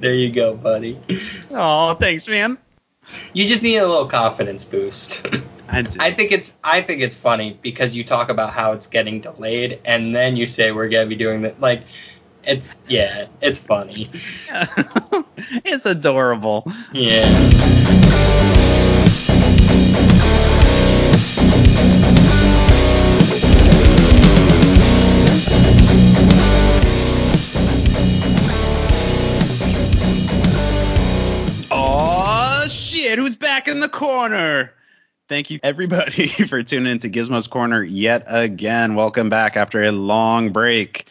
There you go, buddy. Oh, thanks, man. You just need a little confidence boost. I, do. I think it's I think it's funny because you talk about how it's getting delayed and then you say we're gonna be doing that like it's yeah, it's funny. it's adorable. Yeah. Corner? Thank you, everybody, for tuning into Gizmo's Corner yet again. Welcome back after a long break.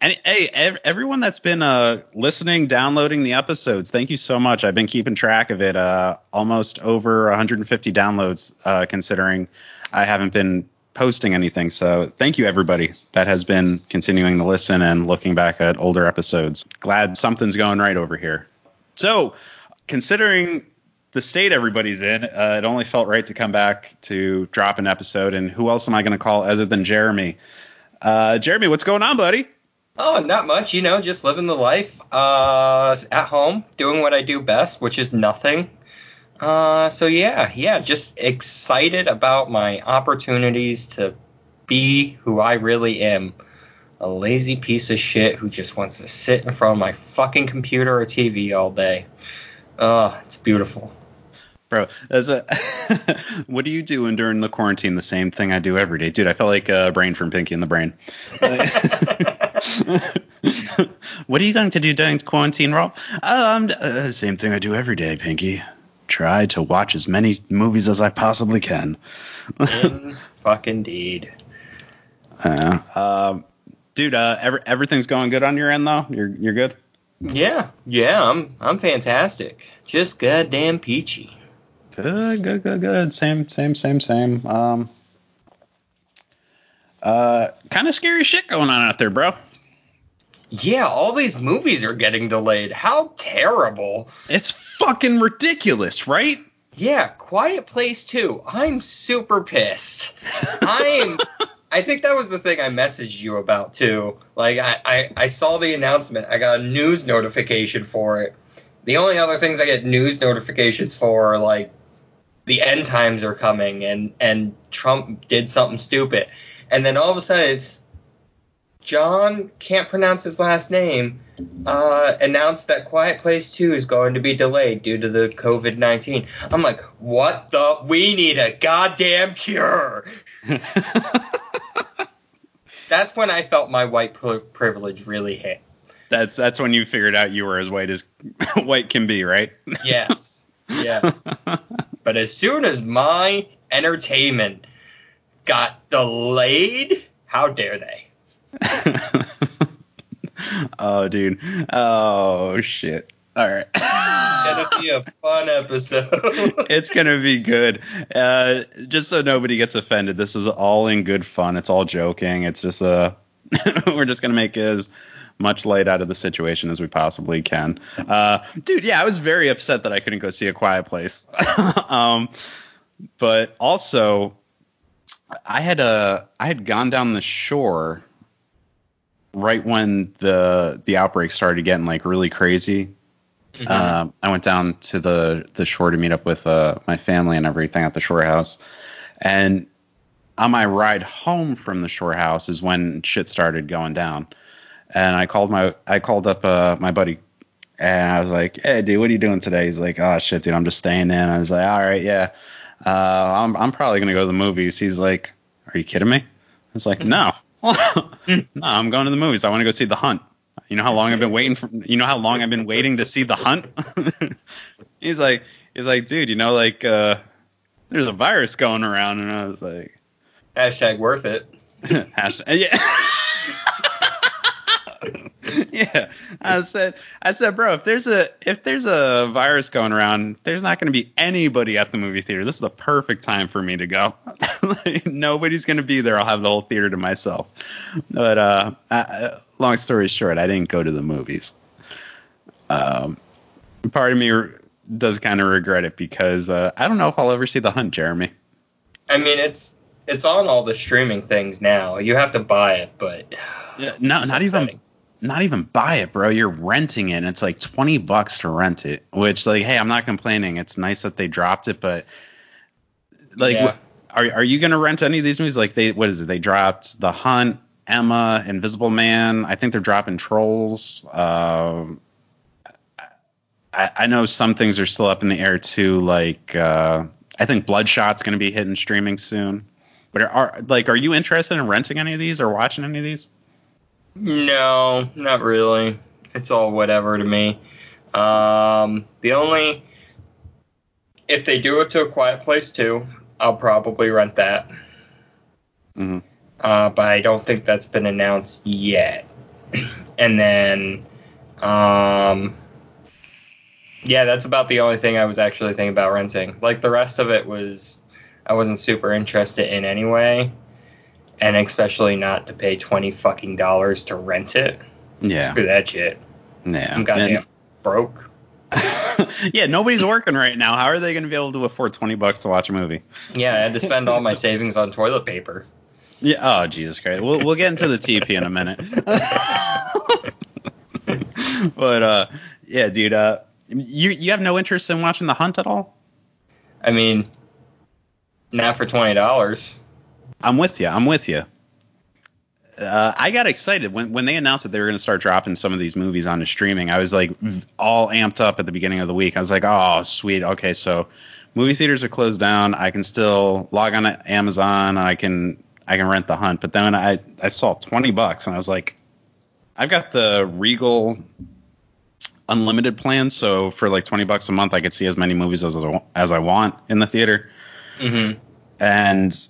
And hey, ev- everyone that's been uh, listening, downloading the episodes, thank you so much. I've been keeping track of it. Uh, almost over 150 downloads, uh, considering I haven't been posting anything. So thank you, everybody that has been continuing to listen and looking back at older episodes. Glad something's going right over here. So, considering the state everybody's in, uh, it only felt right to come back to drop an episode. And who else am I going to call other than Jeremy? Uh, Jeremy, what's going on, buddy? Oh, not much, you know, just living the life. Uh, at home, doing what I do best, which is nothing. Uh, so yeah, yeah, just excited about my opportunities to be who I really am. A lazy piece of shit who just wants to sit in front of my fucking computer or TV all day. Oh, it's beautiful. Bro, as a, what are you doing during the quarantine? The same thing I do every day, dude. I felt like a brain from Pinky and the Brain. what are you going to do during quarantine, Rob? Um, uh, same thing I do every day, Pinky. Try to watch as many movies as I possibly can. In fucking deed. Uh, um, dude, uh, every, everything's going good on your end, though. You're you're good. Yeah, yeah, I'm I'm fantastic. Just goddamn peachy. Good, good, good, good. Same, same, same, same. Um, uh, kind of scary shit going on out there, bro. Yeah, all these movies are getting delayed. How terrible. It's fucking ridiculous, right? Yeah, Quiet Place 2. I'm super pissed. I'm I think that was the thing I messaged you about too. Like I, I, I saw the announcement. I got a news notification for it. The only other things I get news notifications for are like the end times are coming and and Trump did something stupid. And then all of a sudden it's John can't pronounce his last name. Uh, announced that Quiet Place 2 is going to be delayed due to the COVID 19. I'm like, what the? We need a goddamn cure. That's when I felt my white pri- privilege really hit. That's that's when you figured out you were as white as white can be, right? Yes. Yes. But as soon as my entertainment got delayed, how dare they? oh, dude. Oh shit. All right. It's gonna be a fun episode. it's gonna be good. Uh, just so nobody gets offended, this is all in good fun. It's all joking. It's just uh, we're just gonna make as much light out of the situation as we possibly can. Uh, dude, yeah, I was very upset that I couldn't go see a quiet place. um, but also, I had uh, I had gone down the shore right when the the outbreak started getting like really crazy. Um, I went down to the the shore to meet up with uh, my family and everything at the shore house, and on my ride home from the shore house is when shit started going down. And I called my I called up uh, my buddy, and I was like, "Hey, dude, what are you doing today?" He's like, "Oh shit, dude, I'm just staying in." I was like, "All right, yeah, uh, I'm I'm probably gonna go to the movies." He's like, "Are you kidding me?" I was like, "No, no, I'm going to the movies. I want to go see The Hunt." You know how long I've been waiting for you know how long I've been waiting to see the hunt? he's like he's like, dude, you know, like uh there's a virus going around and I was like Hashtag worth it. hashtag yeah. yeah. I said I said, bro, if there's a if there's a virus going around, there's not gonna be anybody at the movie theater. This is the perfect time for me to go. like, nobody's gonna be there. I'll have the whole theater to myself. But uh I, long story short, I didn't go to the movies. Um, part of me does kind of regret it because uh, I don't know if I'll ever see The Hunt, Jeremy. I mean, it's it's on all the streaming things now. You have to buy it, but Yeah, no, not even upsetting. Not even buy it, bro. You're renting it, and it's like twenty bucks to rent it. Which, like, hey, I'm not complaining. It's nice that they dropped it, but like, Yeah. are are you gonna rent any of these movies? Like, they what is it? They dropped The Hunt, Emma, Invisible Man. I think they're dropping Trolls. Um, I, I know some things are still up in the air too. Like, uh, I think Bloodshot's going to be hitting streaming soon. But are, are like, are you interested in renting any of these or watching any of these? No, not really. It's all whatever to me. Um, the only if they do it to a quiet place too, I'll probably rent that. hmm Uh, but I don't think that's been announced yet. and then, um, yeah, that's about the only thing I was actually thinking about renting. Like the rest of it was, I wasn't super interested in anyway, and especially not to pay twenty fucking dollars to rent it. Yeah, Screw that shit. yeah. I'm goddamn broke. Yeah, nobody's working right now. How are they going to be able to afford twenty bucks to watch a movie? Yeah, I had to spend all my savings on toilet paper. Yeah. Oh, Jesus Christ. We'll we'll get into the TP in a minute. but uh, yeah, dude. Uh, you you have no interest in watching The Hunt at all? I mean, not for twenty dollars. I'm with you. I'm with you. Uh, I got excited when when they announced that they were going to start dropping some of these movies onto streaming. I was like all amped up at the beginning of the week. I was like, "Oh, sweet. Okay, so movie theaters are closed down. I can still log on to Amazon. I can I can rent The Hunt." But then I I saw 20 bucks and I was like, "I've got the Regal unlimited plan, so for like 20 bucks a month I could see as many movies as I as I want in the theater." Mm-hmm. and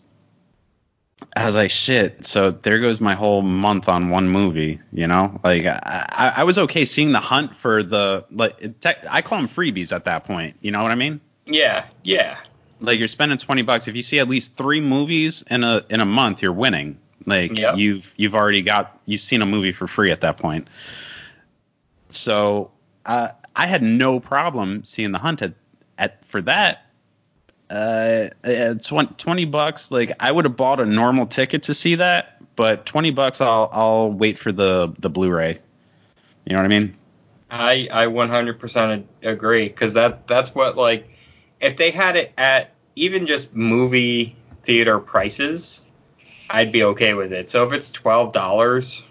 I was like, shit. So there goes my whole month on one movie. You know, like I, I, was okay seeing the hunt for the like. tech I call them freebies at that point. You know what I mean? Yeah, yeah, Like you're spending twenty bucks. If you see at least three movies in a in a month, you're winning. Like Yep. you've you've already got you've seen a movie for free at that point. So uh, I had no problem seeing the hunt at, at for that. Uh, uh, twen- 20 bucks. Like I would have bought a normal ticket to see that, but 20 bucks, I'll, I'll wait for the, the Blu-ray. You know what I mean? I I 100% agree because that that's what like if they had it at even just movie theater prices, I'd be okay with it. So if it's twelve dollars,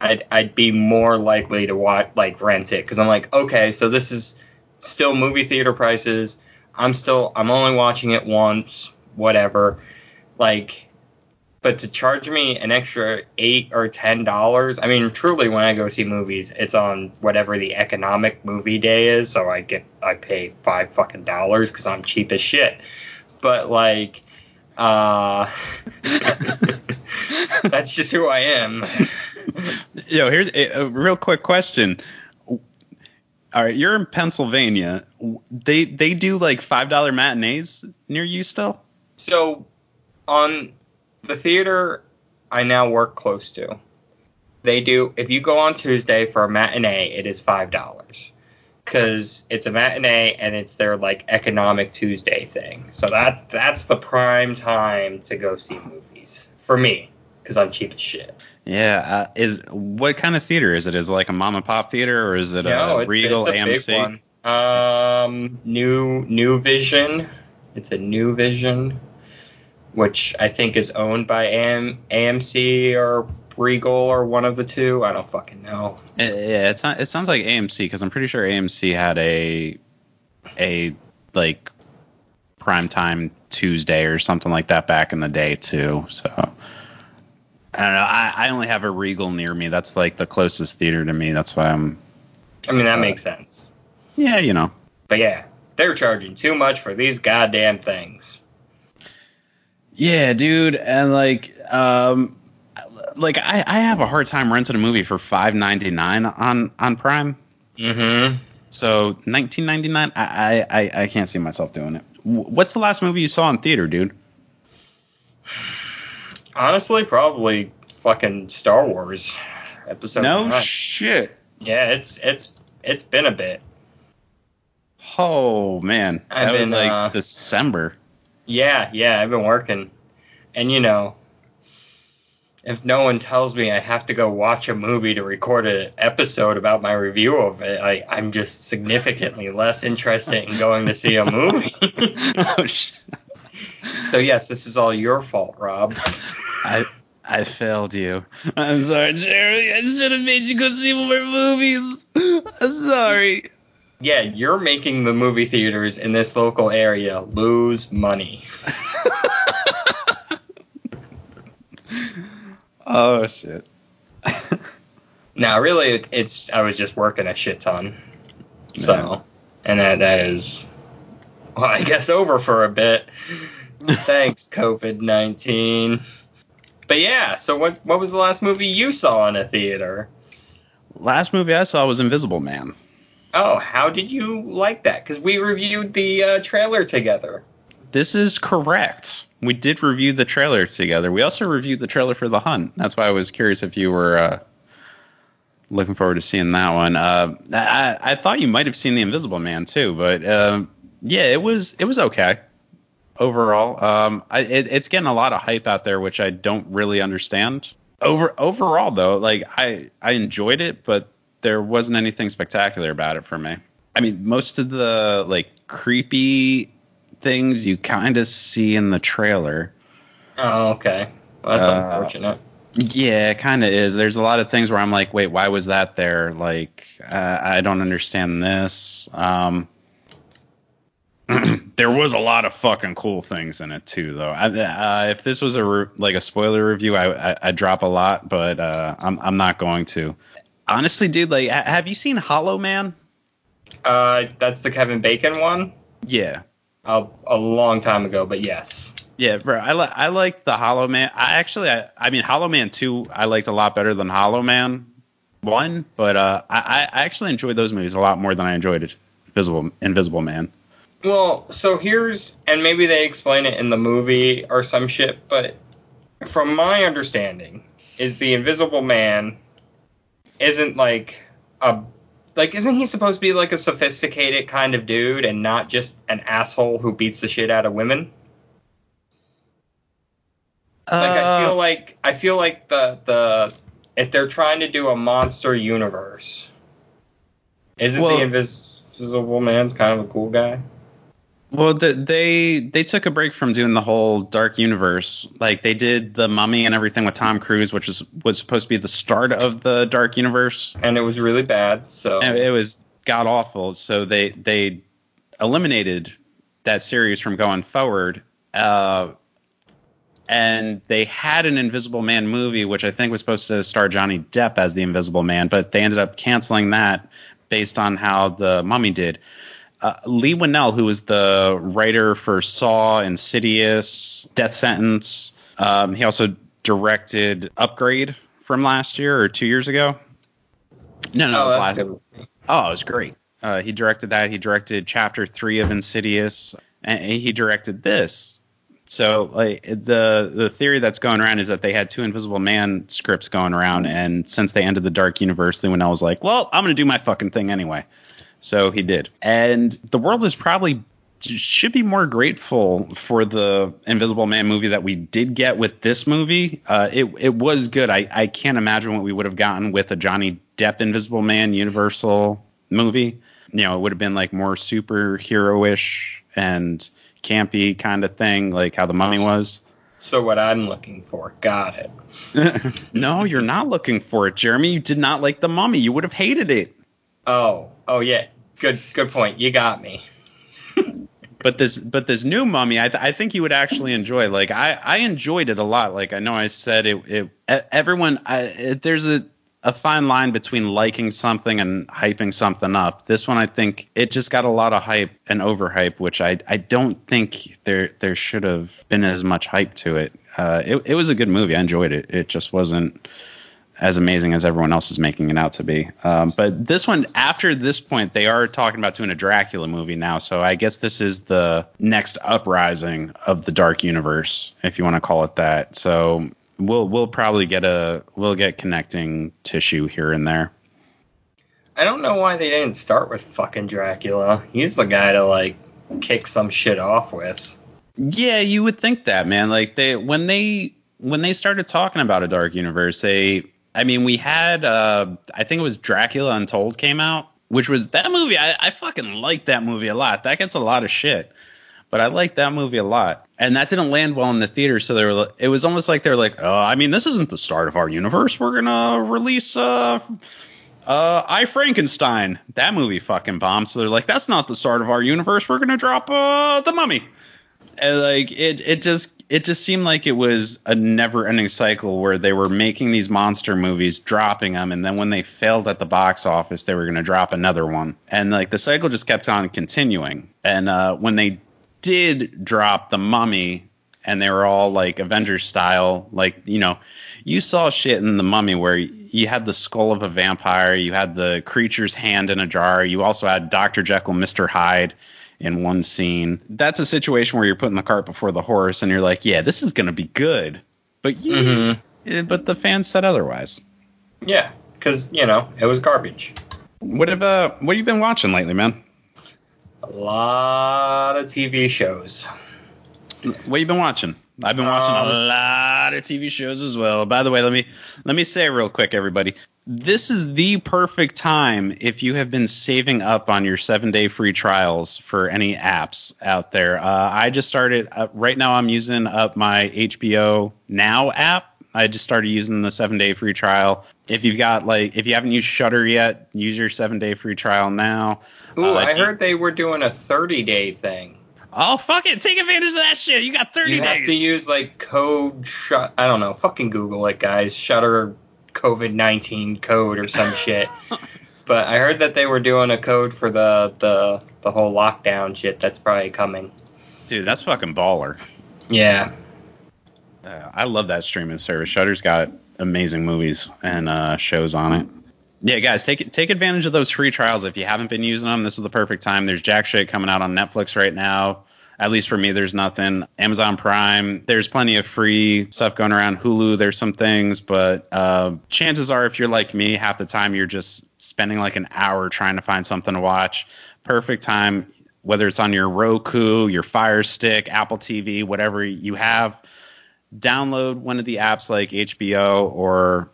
I'd I'd be more likely to watch like rent it because I'm like okay, so this is still movie theater prices. I'm still I'm only watching it once, whatever. Like, but to charge me an extra eight or ten dollars, I mean, truly, when I go see movies, it's on whatever the economic movie day is, so I get I pay five fucking dollars because I'm cheap as shit. But like, uh, that's just who I am. Yo, here's a, a real quick question. All right, you're in Pennsylvania. They they do like five dollar matinees near you still? So, on the theater I now work close to, they do. If you go on Tuesday for a matinee, it is five dollars because it's a matinee and it's their like economic Tuesday thing. So that's that's the prime time to go see movies for me because I'm cheap as shit. Yeah. Uh, is what kind of theater is it? Is it like a mom and pop theater or is it no, a it's, Regal it's a AMC? Um, new New Vision. It's a New Vision, which I think is owned by AM, AMC or Regal or one of the two. I don't fucking know. Uh, Yeah, it's not. It sounds like AMC because I'm pretty sure AMC had a a like primetime Tuesday or something like that back in the day too. So I don't know. I, I only have a Regal near me. That's like the closest theater to me. That's why I'm. I mean, that makes sense. Yeah, you know. But yeah, they're charging too much for these goddamn things. Yeah, dude, and like, um, like I, I have a hard time renting a movie for five ninety nine on on Prime. Mm-hmm. So nineteen ninety nine, I, I I I can't see myself doing it. What's the last movie you saw in theater, dude? Honestly, probably fucking Star Wars episode. no nine. shit. yeah, it's it's it's been a bit. Oh man, I've that was like uh, December. Yeah, yeah, I've been working, and you know, if no one tells me I have to go watch a movie to record an episode about my review of it, I, I'm just significantly less interested in going to see a movie. oh, shit. So yes, this is all your fault, Rob. I I failed you. I'm sorry, Jeremy. I should have made you go see more movies. I'm sorry. Yeah, you're making the movie theaters in this local area lose money. oh shit. now, really, it's I was just working a shit ton, so and that that is, well, I guess over for a bit. Thanks, COVID nineteen. But yeah, so what what was the last movie you saw in a theater? Last movie I saw was Invisible Man. Oh, how did you like that? Because we reviewed the uh, trailer together. This is correct. We did review the trailer together. We also reviewed the trailer for The Hunt. That's why I was curious if you were uh, looking forward to seeing that one. Uh, I, I thought you might have seen The Invisible Man too, but uh, yeah, it was it was okay overall. Um, I, it, it's getting a lot of hype out there, which I don't really understand. Over overall though, like I I enjoyed it, but there wasn't anything spectacular about it for me. I mean, most of the like creepy things you kind of see in the trailer. Oh, okay. Well, that's Uh, unfortunate. Yeah, it kind of is. There's a lot of things where I'm like, wait, why was that there? Like, uh, I don't understand this. Um, there was a lot of fucking cool things in it too, though. I, uh, if this was a re- like a spoiler review, I, I I'd drop a lot, but uh, I'm I'm not going to. Honestly, dude, like, ha- have you seen Hollow Man? Uh, that's the Kevin Bacon one. Yeah, A, a long time ago, but yes. Yeah, bro. I like I like the Hollow Man. I actually, I, I mean, Hollow Man two, I liked a lot better than Hollow Man one. But uh, I, I actually enjoyed those movies a lot more than I enjoyed Invisible Invisible Man. Well, so here's, and maybe they explain it in the movie or some shit, but from my understanding, is the Invisible Man isn't like a like isn't he supposed to be like a sophisticated kind of dude and not just an asshole who beats the shit out of women? Like I feel uh. like I feel like the the if they're trying to do a monster universe, isn't Well- the Invisible Man's kind of a cool guy? Well, the, they they took a break from doing the whole dark universe. Like they did the Mummy and everything with Tom Cruise, which was was supposed to be the start of the dark universe. and it was really bad. So And it was god awful. So they they eliminated that series from going forward. Uh, and they had an Invisible Man movie, which I think was supposed to star Johnny Depp as the Invisible Man, but they ended up canceling that based on how the Mummy did. Uh, Leigh Whannell, who was the writer for Saw, Insidious, Death Sentence, um, he also directed Upgrade from last year or two years ago. No, no, it oh, was last. good. Oh, it was great. Uh, he directed that. He directed Chapter Three of Insidious, and he directed this. So, like the the theory that's going around is that they had two Invisible Man scripts going around, and since they ended the Dark Universe, Leigh Whannell was like, "Well, I'm going to do my fucking thing anyway." So he did, and the world is probably should be more grateful for the Invisible Man movie that we did get with this movie. Uh, it it was good. I I can't imagine what we would have gotten with a Johnny Depp Invisible Man Universal movie. You know, it would have been like more superhero-ish and campy kind of thing, like how the Mummy was. So what I'm looking for, got it. no, you're not looking for it, Jeremy. You did not like the Mummy. You would have hated it. Oh, oh yeah, good, good point. You got me. but this but this new mummy I, th- I think you would actually enjoy. Like i i enjoyed it a lot. Like i know i said it, it everyone I, it, there's a a fine line between liking something and hyping something up. This one i think it just got a lot of hype and overhype which i i don't think there there should have been as much hype to it. Uh it, it was a good movie. I enjoyed it. It just wasn't as amazing as everyone else is making it out to be. Um, but this one, after this point, they are talking about doing a Dracula movie now. So I guess this is the next uprising of the Dark Universe, if you want to call it that. So we'll we'll probably get a we'll get connecting tissue here and there. I don't know why they didn't start with fucking Dracula. He's the guy to like kick some shit off with. Yeah, you would think that, man. Like they when they when they started talking about a dark universe, they I mean, we had uh I think it was Dracula Untold came out, which was that movie. I, I fucking like that movie a lot. That gets a lot of shit. But I like that movie a lot. And that didn't land well in the theater, so they were it was almost like they're like, oh, I mean, this isn't the start of our universe. We're gonna release uh uh, I Frankenstein. That movie fucking bombed. So they're like, that's not the start of our universe. We're gonna drop uh the Mummy. And like it, it just it just seemed like it was a never-ending cycle where they were making these monster movies, dropping them, and then when they failed at the box office, they were gonna drop another one. And like the cycle just kept on continuing. And uh, when they did drop the Mummy, and they were all like Avengers style, like you know you saw shit in the mummy where you had the skull of a vampire, you had the creature's hand in a jar, you also had Dr. Jekyll, Mr. Hyde in one scene. That's a situation where you're putting the cart before the horse and you're like, yeah, this is going to be good. But you, mm-hmm. but the fans said otherwise. Yeah, cuz you know, it was garbage. What have uh what have you been watching lately, man? A lot of TV shows. What you been watching? I've been watching um, a lot of TV shows as well. By the way, let me let me say real quick, everybody. This is the perfect time if you have been saving up on your seven day free trials for any apps out there. Uh, I just started uh, right now. I'm using up my HBO Now app. I just started using the seven day free trial. If you've got like, if you haven't used Shudder yet, use your seven day free trial now. Ooh, uh, I heard they were doing a 30 day thing. Oh fuck it, take advantage of that shit. You got thirty you days. You have to use like code shut. I don't know. Fucking Google it, guys. Shudder COVID nineteen code or some shit. But I heard that they were doing a code for the the the whole lockdown shit. That's probably coming. Dude, that's fucking baller. Yeah. Uh, I love that streaming service. Shudder's got amazing movies and uh, shows on it. Yeah, guys, take take advantage of those free trials if you haven't been using them. This is the perfect time. There's jack shit coming out on Netflix right now. At least for me, there's nothing. Amazon Prime, there's plenty of free stuff going around. Hulu, there's some things, but uh, chances are, if you're like me, half the time you're just spending like an hour trying to find something to watch. Perfect time, whether it's on your Roku, your Fire Stick, Apple TV, whatever you have. Download one of the apps like HBO or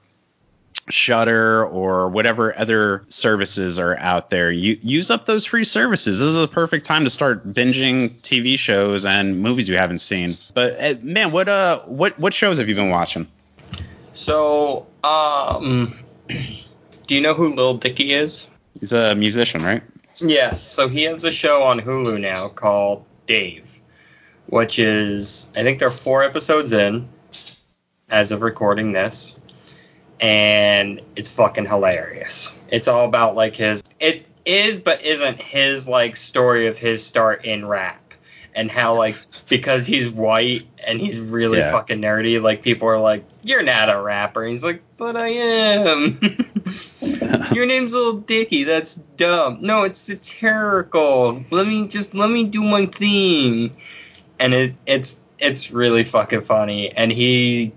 Shudder or whatever other services are out there. You use up those free services. This is a perfect time to start binging TV shows and movies you haven't seen. But uh, man, what uh what what shows have you been watching? So, um do you know who Lil Dicky is? He's a musician, right? Yes. So he has a show on Hulu now called Dave, which is I think there are four episodes in as of recording this and it's fucking hilarious. It's all about like his it is but isn't his like story of his start in rap and how like because he's white and he's really yeah. fucking nerdy, like people are like, You're not a rapper. he's like, But I am. Your name's Little Dicky, that's dumb. No, it's satirical. Let me just let me do my thing. And it it's it's really fucking funny. And he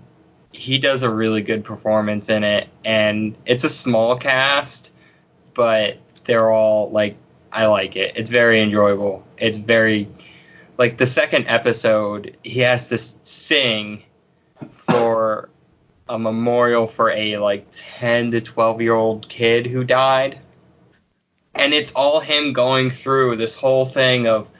he does a really good performance in it, and it's a small cast, but they're all like I like it. It's very enjoyable. It's very like the second episode, he has to sing for a memorial for a like 10 to 12 year old kid who died. And it's all him going through this whole thing of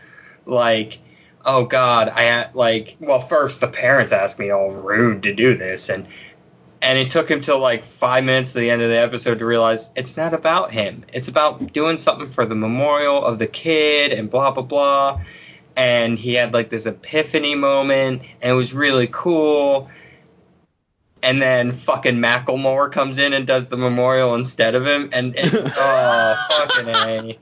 like oh god i had like well first the parents asked me all rude to do this and and it took him till like five minutes to the end of the episode to realize it's not about him. It's about doing something for the memorial of the kid and blah blah blah. And he had like this epiphany moment and it was really cool. And then fucking Macklemore comes in and does the memorial instead of him, and, and oh fucking a.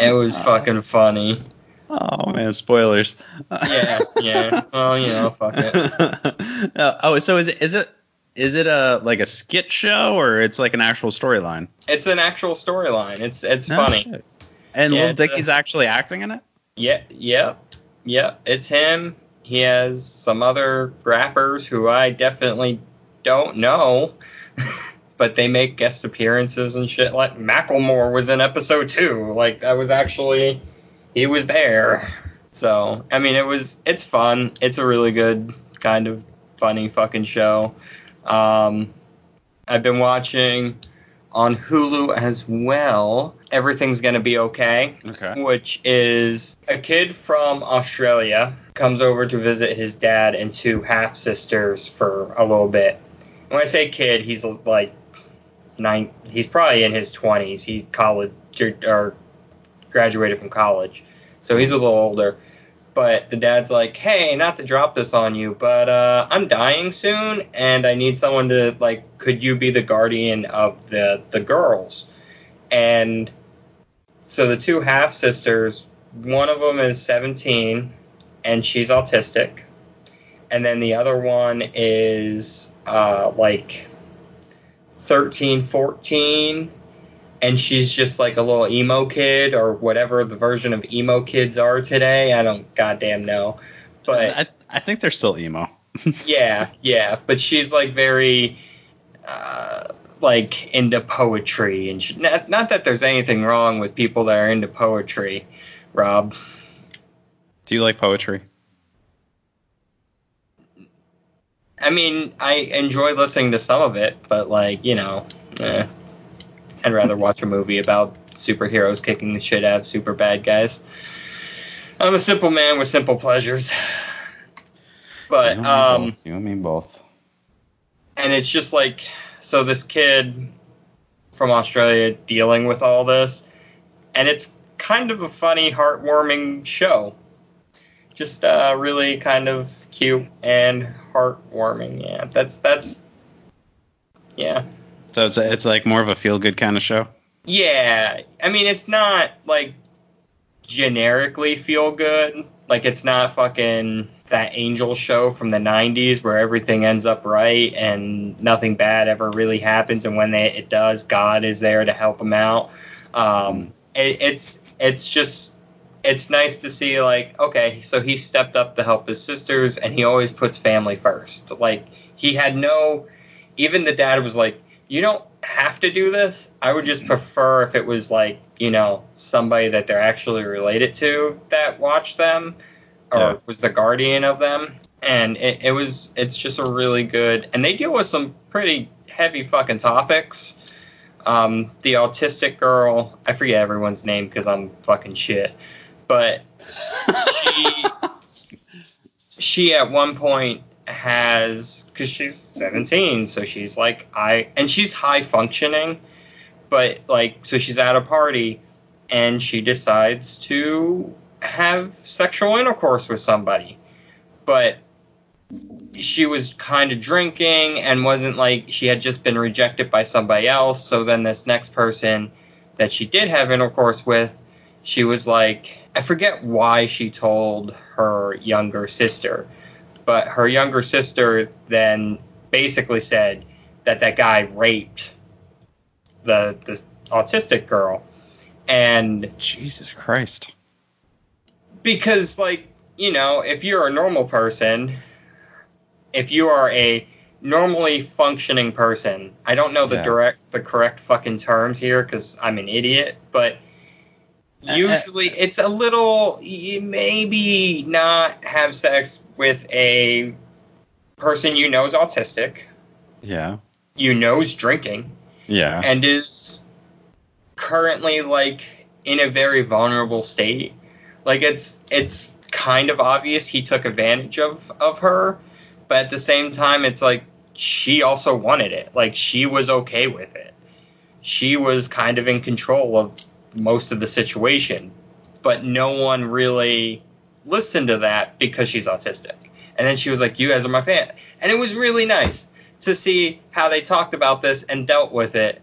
It was uh, fucking funny. Oh man, spoilers. yeah, yeah. Well, you know, fuck it. Uh, oh, so is it is it is it a like a skit show or it's like an actual storyline? It's an actual storyline. It's it's oh, funny. Shit. And yeah, Lil Dicky's a, actually acting in it. Yeah, yeah, yeah. It's him. He has some other rappers who I definitely don't know. but they make guest appearances and shit. Like Macklemore was in episode two. Like that was actually he was there. So I mean, it was it's fun. It's a really good kind of funny fucking show. Um, I've been watching on Hulu as well. Everything's gonna be okay Okay. which is a kid from Australia comes over to visit his dad and two half sisters for a little bit. When I say kid, he's like nine. He's probably in his twenties. He's college or, graduated from college, so he's a little older. But the dad's like, "Hey, not to drop this on you, but uh, I'm dying soon, and I need someone to like. Could you be the guardian of the the girls?" And so the two half sisters, one of them is 17 and she's autistic. And then the other one is uh, like 13, 14 and she's just like a little emo kid or whatever the version of emo kids are today. I don't goddamn know. But I, I think they're still emo. yeah, yeah, but she's like very uh, like into poetry and sh- not, not that there's anything wrong with people that are into poetry, Rob. Do you like poetry? I mean, I enjoy listening to some of it, but like, you know, eh. I'd rather watch a movie about superheroes kicking the shit out of super bad guys. I'm a simple man with simple pleasures. But you um both. you and me both. and it's just like so this kid from Australia dealing with all this and it's kind of a funny heartwarming show just uh, really kind of cute and heartwarming yeah. That's that's yeah. So it's it's like more of a feel good kind of show. yeah. I mean it's not like generically feel good like it's not fucking that angel show from the 90s where everything ends up right and nothing bad ever really happens. And when they, it does god is there to help them out. Um, it, it's it's just it's nice to see like okay so he stepped up to help his sisters and he always puts family first. Like he had no even the dad was like you don't have to do this. I would just prefer if it was like you know somebody that they're actually related to that watched them or Yeah. was the guardian of them. And it, it was it's just a really good and they deal with some pretty heavy fucking topics. Um, the autistic girl i forget everyone's name because i'm fucking shit but she she at one point has because she's 17 so she's like i and she's high functioning but like so she's at a party and she decides to have sexual intercourse with somebody. But she was kind of drinking and wasn't like she had just been rejected by somebody else so then this next person that she did have intercourse with she was like i forget why she told her younger sister but her younger sister then basically said that that guy raped the the autistic girl and Jesus Christ. because like you know if you're a normal person if you are a normally functioning person i don't know the Yeah. direct the correct fucking terms here because i'm an idiot but usually it's a little you maybe not have sex with a person you know is autistic Yeah. you know is drinking Yeah. and is currently like in a very vulnerable state. Like it's it's kind of obvious he took advantage of of her, but at the same time it's like she also wanted it. Like she was okay with it. She was kind of in control of most of the situation, but no one really listened to that because she's autistic. And then she was like, "You guys are my fan," and it was really nice to see how they talked about this and dealt with it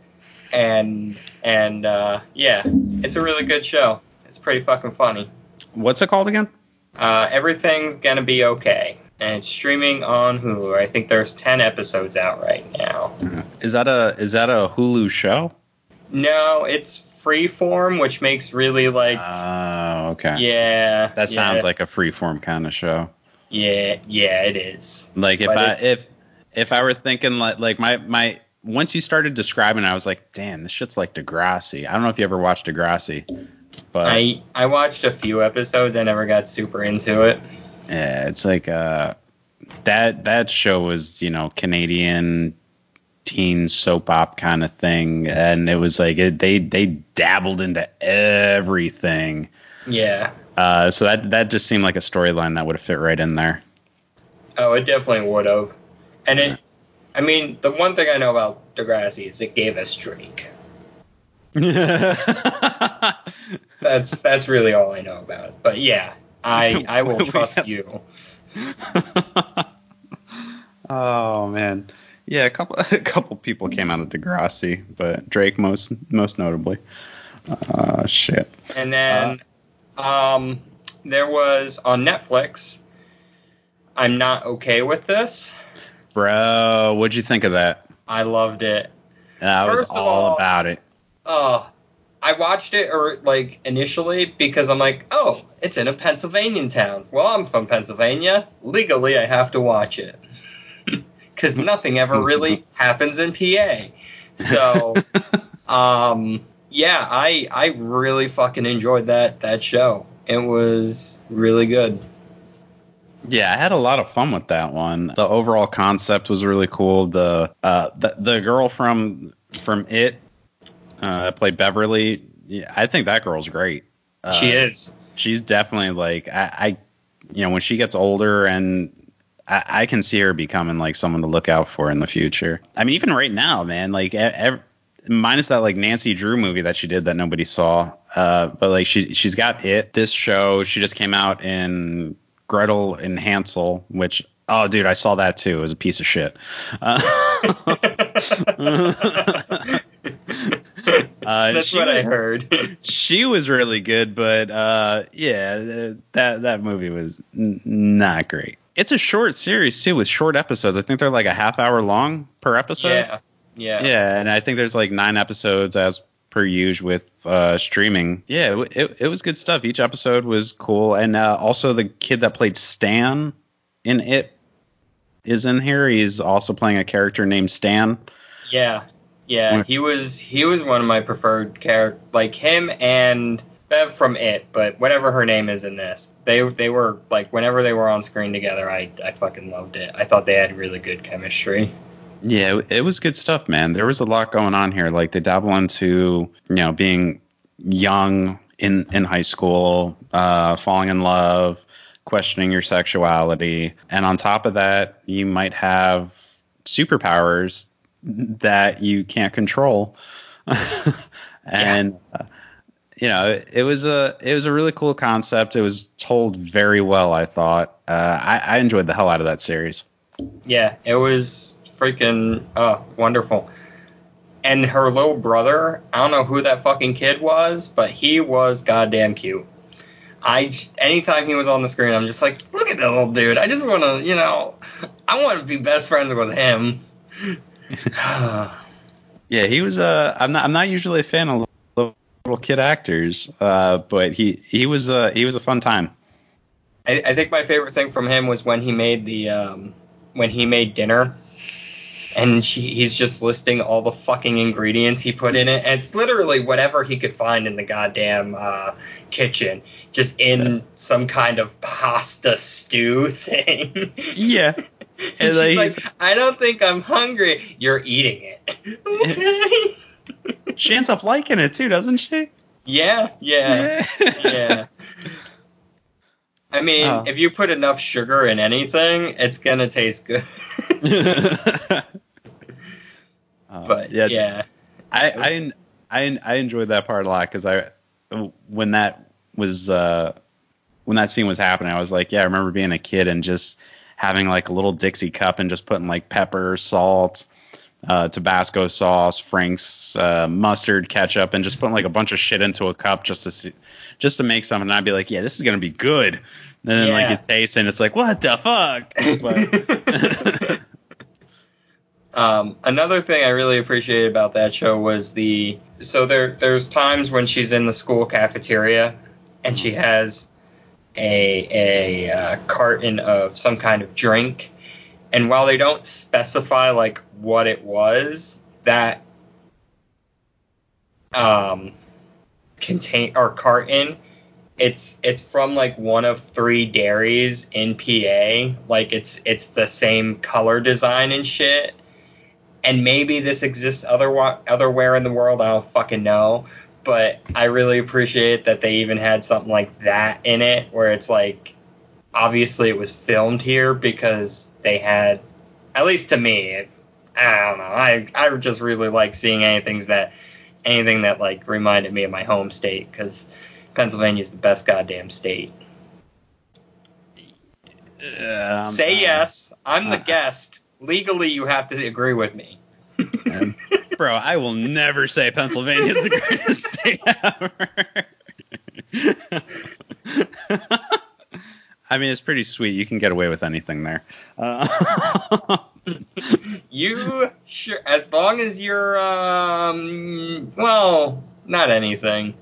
and and uh, yeah, it's a really good show. It's pretty fucking funny. What's it called again? Uh, everything's gonna be okay, and it's streaming on Hulu. I think there's ten episodes out right now. Is that a is that a Hulu show? No, it's Freeform, which makes really like Oh, okay. yeah. That sounds yeah, like a freeform kind of show. yeah, yeah. It is. Like if But I if if I were thinking like like my my once you started describing, it, I was like, damn, this shit's like Degrassi. I don't know if you ever watched Degrassi, But I I watched a few episodes. I never got super into it. yeah, it's like uh, that that show was you know Canadian teen soap op kind of thing, and it was like it, they they dabbled into everything. Yeah. Uh, so that that just seemed like a storyline that would have fit right in there. Oh, it definitely would have. And it, I mean, the one thing I know about Degrassi is it gave us Drake. That's that's really all I know about it. But yeah, I I will trust you. oh man, yeah, a couple a couple people came out of Degrassi, but Drake most most notably. Uh, shit. And then, um, there was on Netflix. I'm not okay with this. Bro, what'd you think of that? I loved it. I was First of all all- about it. Oh, I watched it or like initially because I'm like, oh, it's in a Pennsylvania town. Well, I'm from Pennsylvania. Legally, I have to watch it because nothing ever really happens in PA. So, um, yeah, I I really fucking enjoyed that that show. It was really good. Yeah, I had a lot of fun with that one. The overall concept was really cool. The uh, the, the girl from from it uh, played Beverly. Yeah, I think that girl's great. Uh, she is. She's definitely like I, I, you know, when she gets older and. I, I can see her becoming like someone to look out for in the future. I mean, even right now, man. Like, ev- minus that like Nancy Drew movie that she did that nobody saw. Uh, but like she she's got it. This show she just came out in Gretel and Hansel, which oh dude, I saw that too. It was a piece of shit. Uh, uh, That's what I heard. She was really good, but uh, yeah, that that movie was n- not great. It's a short series too, with short episodes. I think they're like a half hour long per episode. yeah, yeah, Yeah, and I think there's like nine episodes as per usual with uh, streaming. Yeah, it, it, it was good stuff. Each episode was cool, and uh, also the kid that played Stan in it is in here. He's also playing a character named Stan. Yeah, yeah. He was he was one of my preferred characters, like him and Bev from It, but whatever her name is in this, they they were like whenever they were on screen together, I I fucking loved it. I thought they had really good chemistry. Yeah, it, was good stuff, man. There was a lot going on here. Like they dabble into you know being young in in high school, uh, falling in love, questioning your sexuality, and on top of that, you might have superpowers that you can't control. and uh, you know, it, was a it was a really cool concept. It was told very well, I thought. Uh, I, I enjoyed the hell out of that series. Yeah, it was freaking uh wonderful. And her little brother, I don't know who that fucking kid was, but he was goddamn cute. I anytime he was on the screen, I'm just like, look at that little dude. I just want to, you know, I want to be best friends with him. Yeah, he was. Uh, I'm not. I'm not usually a fan of little, kid actors, uh, but he he was. Uh, he was a fun time. I, I think my favorite thing from him was when he made the um, when he made dinner, and she, he's just listing all the fucking ingredients he put in it, and it's literally whatever he could find in the goddamn uh, kitchen, just in some kind of pasta stew thing. Yeah, and And, she's like, like, "I don't think I'm hungry. You're eating it." she ends up liking it too, doesn't she? Yeah, yeah. yeah. I mean, Oh. if you put enough sugar in anything, it's gonna taste good. Uh, but yeah, I, I I I enjoyed that part a lot because I when that was uh, when that scene was happening, I was like, yeah, I remember being a kid and just having like a little Dixie cup and just putting like pepper, salt, uh, Tabasco sauce, Frank's uh, mustard, ketchup, and just putting like a bunch of shit into a cup just to see, just to make something. And I'd be like, yeah, this is gonna be good. And then Yeah. like it tastes, and it's like, what the fuck? Um, another thing I really appreciated about that show was the so there there's times when she's in the school cafeteria and she has a a uh, carton of some kind of drink, and while they don't specify like what it was, that um contain or carton. It's it's from like one of three dairies in PA. Like it's it's the same color design and shit. And maybe this exists other otherwhere in the world. I don't fucking know. But I really appreciate that they even had something like that in it, where it's like obviously it was filmed here because they had, at least to me, it, I don't know. I I just really like seeing anything that anything that like reminded me of my home state because Pennsylvania's the best goddamn state. Um, Say uh, yes. I'm the uh, guest. Legally, you have to agree with me. bro, I will never say Pennsylvania is the greatest state ever. I mean, it's pretty sweet. You can get away with anything there. Uh, you sure? As long as you're, um, well, not anything.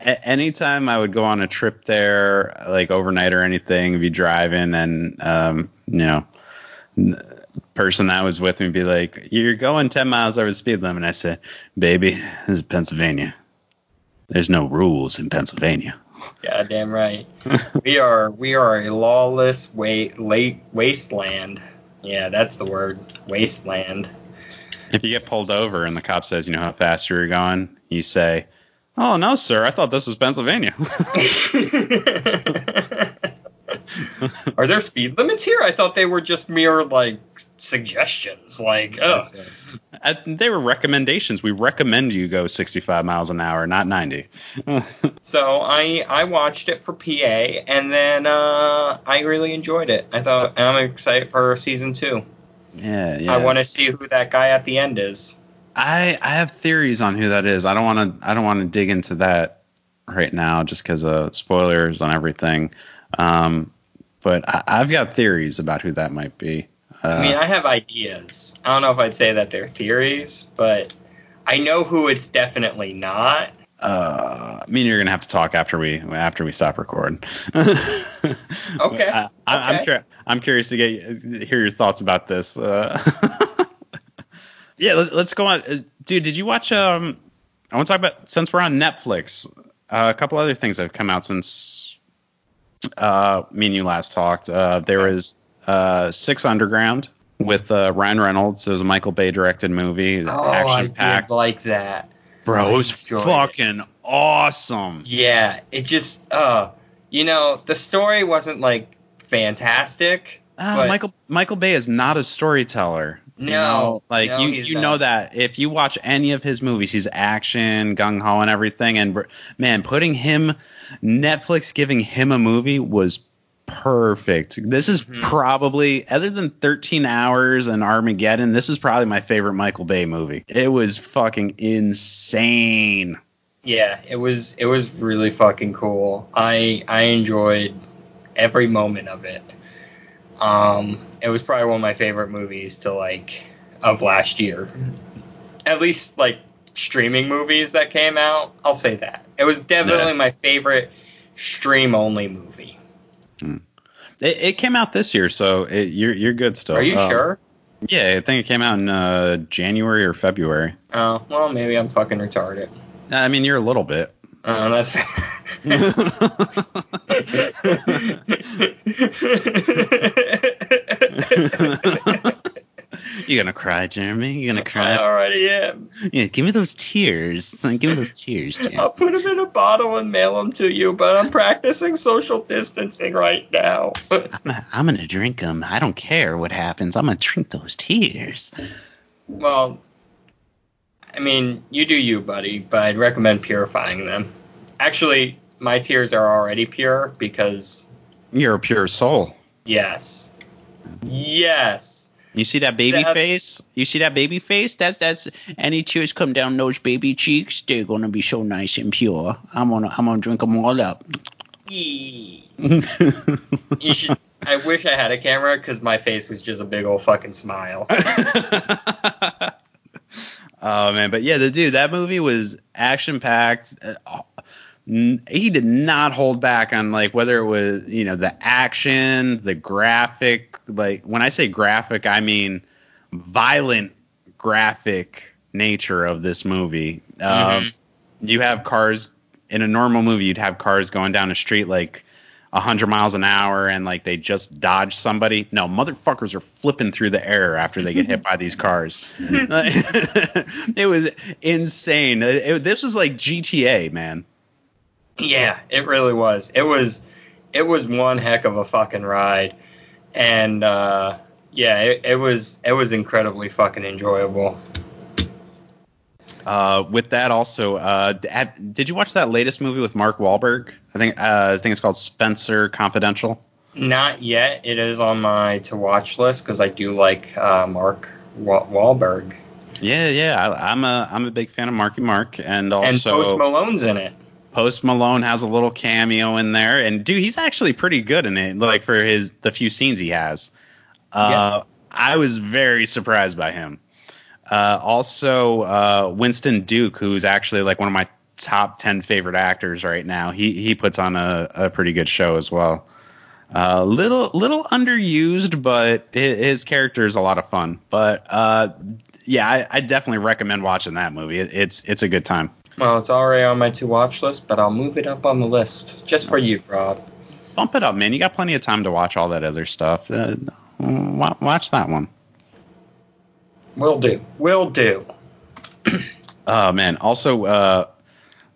A- anytime I would go on a trip there, like overnight or anything, be driving, and um, you know, person that was with me be like, "You're going ten miles over the speed limit." I said, "Baby, this is Pennsylvania. There's no rules in Pennsylvania." Goddamn right. we are we are a lawless wa- late wasteland. Yeah, that's the word. Wasteland. If you get pulled over and the cop says, "You know how fast you're going," you say, "Oh no, sir. I thought this was Pennsylvania." Are there speed limits here? I thought they were just mere like suggestions. Like, oh, they were recommendations. We recommend you go 65 miles an hour, not 90. so I I watched it for PA, and then uh, I really enjoyed it. I thought I'm excited for season two. Yeah, yeah. I want to see who that guy at the end is. I I have theories on who that is. I don't want to I don't want to dig into that right now, just because of spoilers on everything. Um, but I, have got theories about who that might be. Uh, I mean, I have ideas. I don't know if I'd say that they're theories, but I know who it's definitely not. Uh, I mean, you're gonna have to talk after we after we stop recording. okay. I, am okay. I'm curious to get hear your thoughts about this. Uh, yeah, let, us go on, uh, dude. Did you watch? Um, I want to talk about since we're on Netflix. Uh, a couple other things that have come out since uh, me and you last talked, uh, there was uh, Six Underground with uh, Ryan Reynolds. It was a Michael Bay directed movie. Oh, action packed. like that. Bro, it was fucking it. awesome. Yeah, it just, uh, you know, the story wasn't like fantastic. Uh, Michael Michael Bay is not a storyteller. No, you know, like no, you you not. know that if you watch any of his movies, he's action, gung ho, and everything. And man, putting him Netflix giving him a movie was perfect. This is mm-hmm. probably other than 13 hours and Armageddon, this is probably my favorite Michael Bay movie. It was fucking insane. Yeah, it was it was really fucking cool. I I enjoyed every moment of it. Um it was probably one of my favorite movies to like of last year. At least like streaming movies that came out. I'll say that. It was definitely yeah. my favorite stream only movie. Hmm. It, it, came out this year, so it, you're you're good still. Are you um, sure? Yeah, I think it came out in uh, January or February. Oh well, maybe I'm fucking retarded. I mean, you're a little bit. Oh, that's fair. You gonna cry, Jeremy? You're gonna cry? Uh, I already am. Yeah, give me those tears. Give me those tears, Jeremy. I'll put them in a bottle and mail them to you, but I'm practicing social distancing right now. I'm, I'm gonna drink them. I don't care what happens. I'm gonna drink those tears. Well, I mean, you do you, buddy, but I'd recommend purifying them. Actually, my tears are already pure because you're a pure soul. Yes. Yes. You see that baby that's, face? You see that baby face? That's that's any tears come down those baby cheeks. They're gonna be so nice and pure. I'm gonna I'm gonna drink them all up. you should. I wish I had a camera because my face was just a big old fucking smile. oh man, but yeah, the dude, that movie was action packed. Uh, He did not hold back on like whether it was you know the action the graphic like when i say graphic i mean violent graphic nature of this movie mm-hmm. um, you have cars in a normal movie you'd have cars going down a street like 100 miles an hour and like they just dodge somebody. No, motherfuckers are flipping through the air after they get hit by these cars. it was insane. It- it- this was like GTA, man. Yeah, it really was. It was it was one heck of a fucking ride. And uh yeah, it, it was it was incredibly fucking enjoyable. Uh, with that, also, uh, did you watch that latest movie with Mark Wahlberg? I think uh, I think it's called Spenser Confidential. Not yet. It is on my to watch list because I do like uh, Mark Wa- Wahlberg Yeah, yeah, I, I'm a I'm a big fan of Marky Mark, and also and Post Malone's in it. Post Malone has a little cameo in there, and dude, he's actually pretty good in it. Like for his the few scenes he has, uh, I was very surprised by him. Uh, also, uh, Winston Duke, who's actually like one of my top ten favorite actors right now, he he puts on a, a pretty good show as well. Uh, little little underused, but his, his character is a lot of fun. But uh, yeah, I, I definitely recommend watching that movie. It, it's it's a good time. Well, it's already on my to watch list, but I'll move it up on the list just for you, Rob. bump it up, man. You got plenty of time to watch all that other stuff. Uh, watch that one. Will do. Will do. Oh man. Also, uh,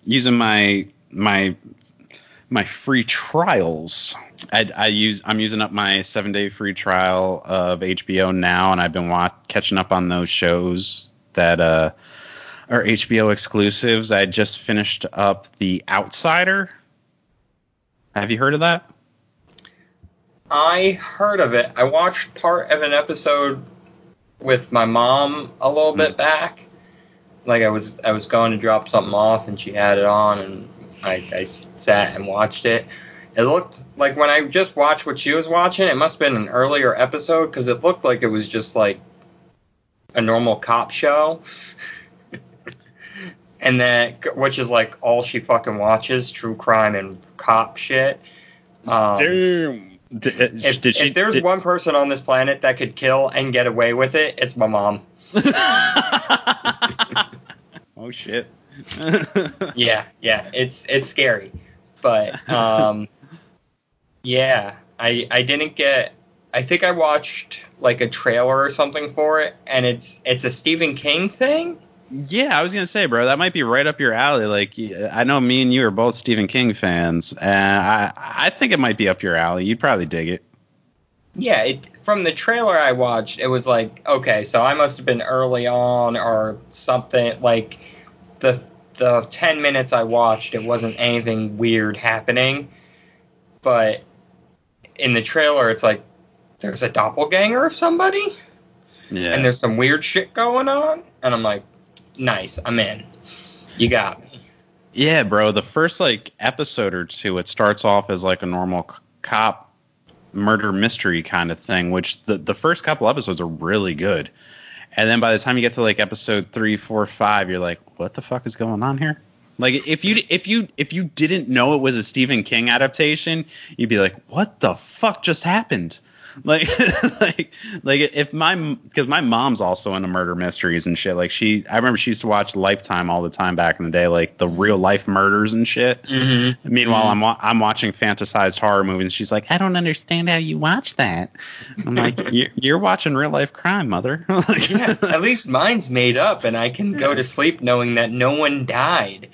using my my my free trials. I, I use I'm using up my seven day free trial of HBO now, and I've been wa- catching up on those shows that uh, are HBO exclusives. I just finished up The Outsider. Have you heard of that? I heard of it. I watched part of an episode with my mom a little bit mm. back. Like I was I was going to drop something off and she had it on and I, I sat and watched it. It looked like when I just watched what she was watching, it must have been an earlier episode because it looked like it was just like a normal cop show. and that which is like all she fucking watches, true crime and cop shit. Um, Damn. D- uh, if, she? if there's did- one person on this planet that could kill and get away with it, it's my mom. oh shit. Yeah, yeah, it's it's scary, but um, yeah, I I didn't get. I think I watched like a trailer or something for it, and it's it's a Stephen King thing. Yeah, I was gonna say, bro, that might be right up your alley. Like, I know me and you are both Stephen King fans, and I I think it might be up your alley. You'd probably dig it. Yeah, it, from the trailer I watched, it was like okay, so I must have been early on or something. Like the the ten minutes I watched, it wasn't anything weird happening, but in the trailer, it's like there's a doppelganger of somebody, Yeah. and there's some weird shit going on, and I'm like, nice, I'm in. You got me. Yeah, bro. The first like episode or two, it starts off as like a normal cop murder mystery kind of thing, which the the first couple episodes are really good, and then by the time you get to like episode three, four, five, you're like, what the fuck is going on here? Like if you if you if you didn't know it was a Stephen King adaptation, you'd be like, what the fuck just happened? Like, like, like if my because my mom's also into murder mysteries and shit. Like she, I remember she used to watch Lifetime all the time back in the day, like the real life murders and shit. Mm-hmm. Meanwhile, I'm wa- I'm watching fantasized horror movies. and She's like, I don't understand how you watch that. I'm like, you're, you're watching real life crime, mother. Like- Yeah, at least mine's made up, and I can go to sleep knowing that no one died.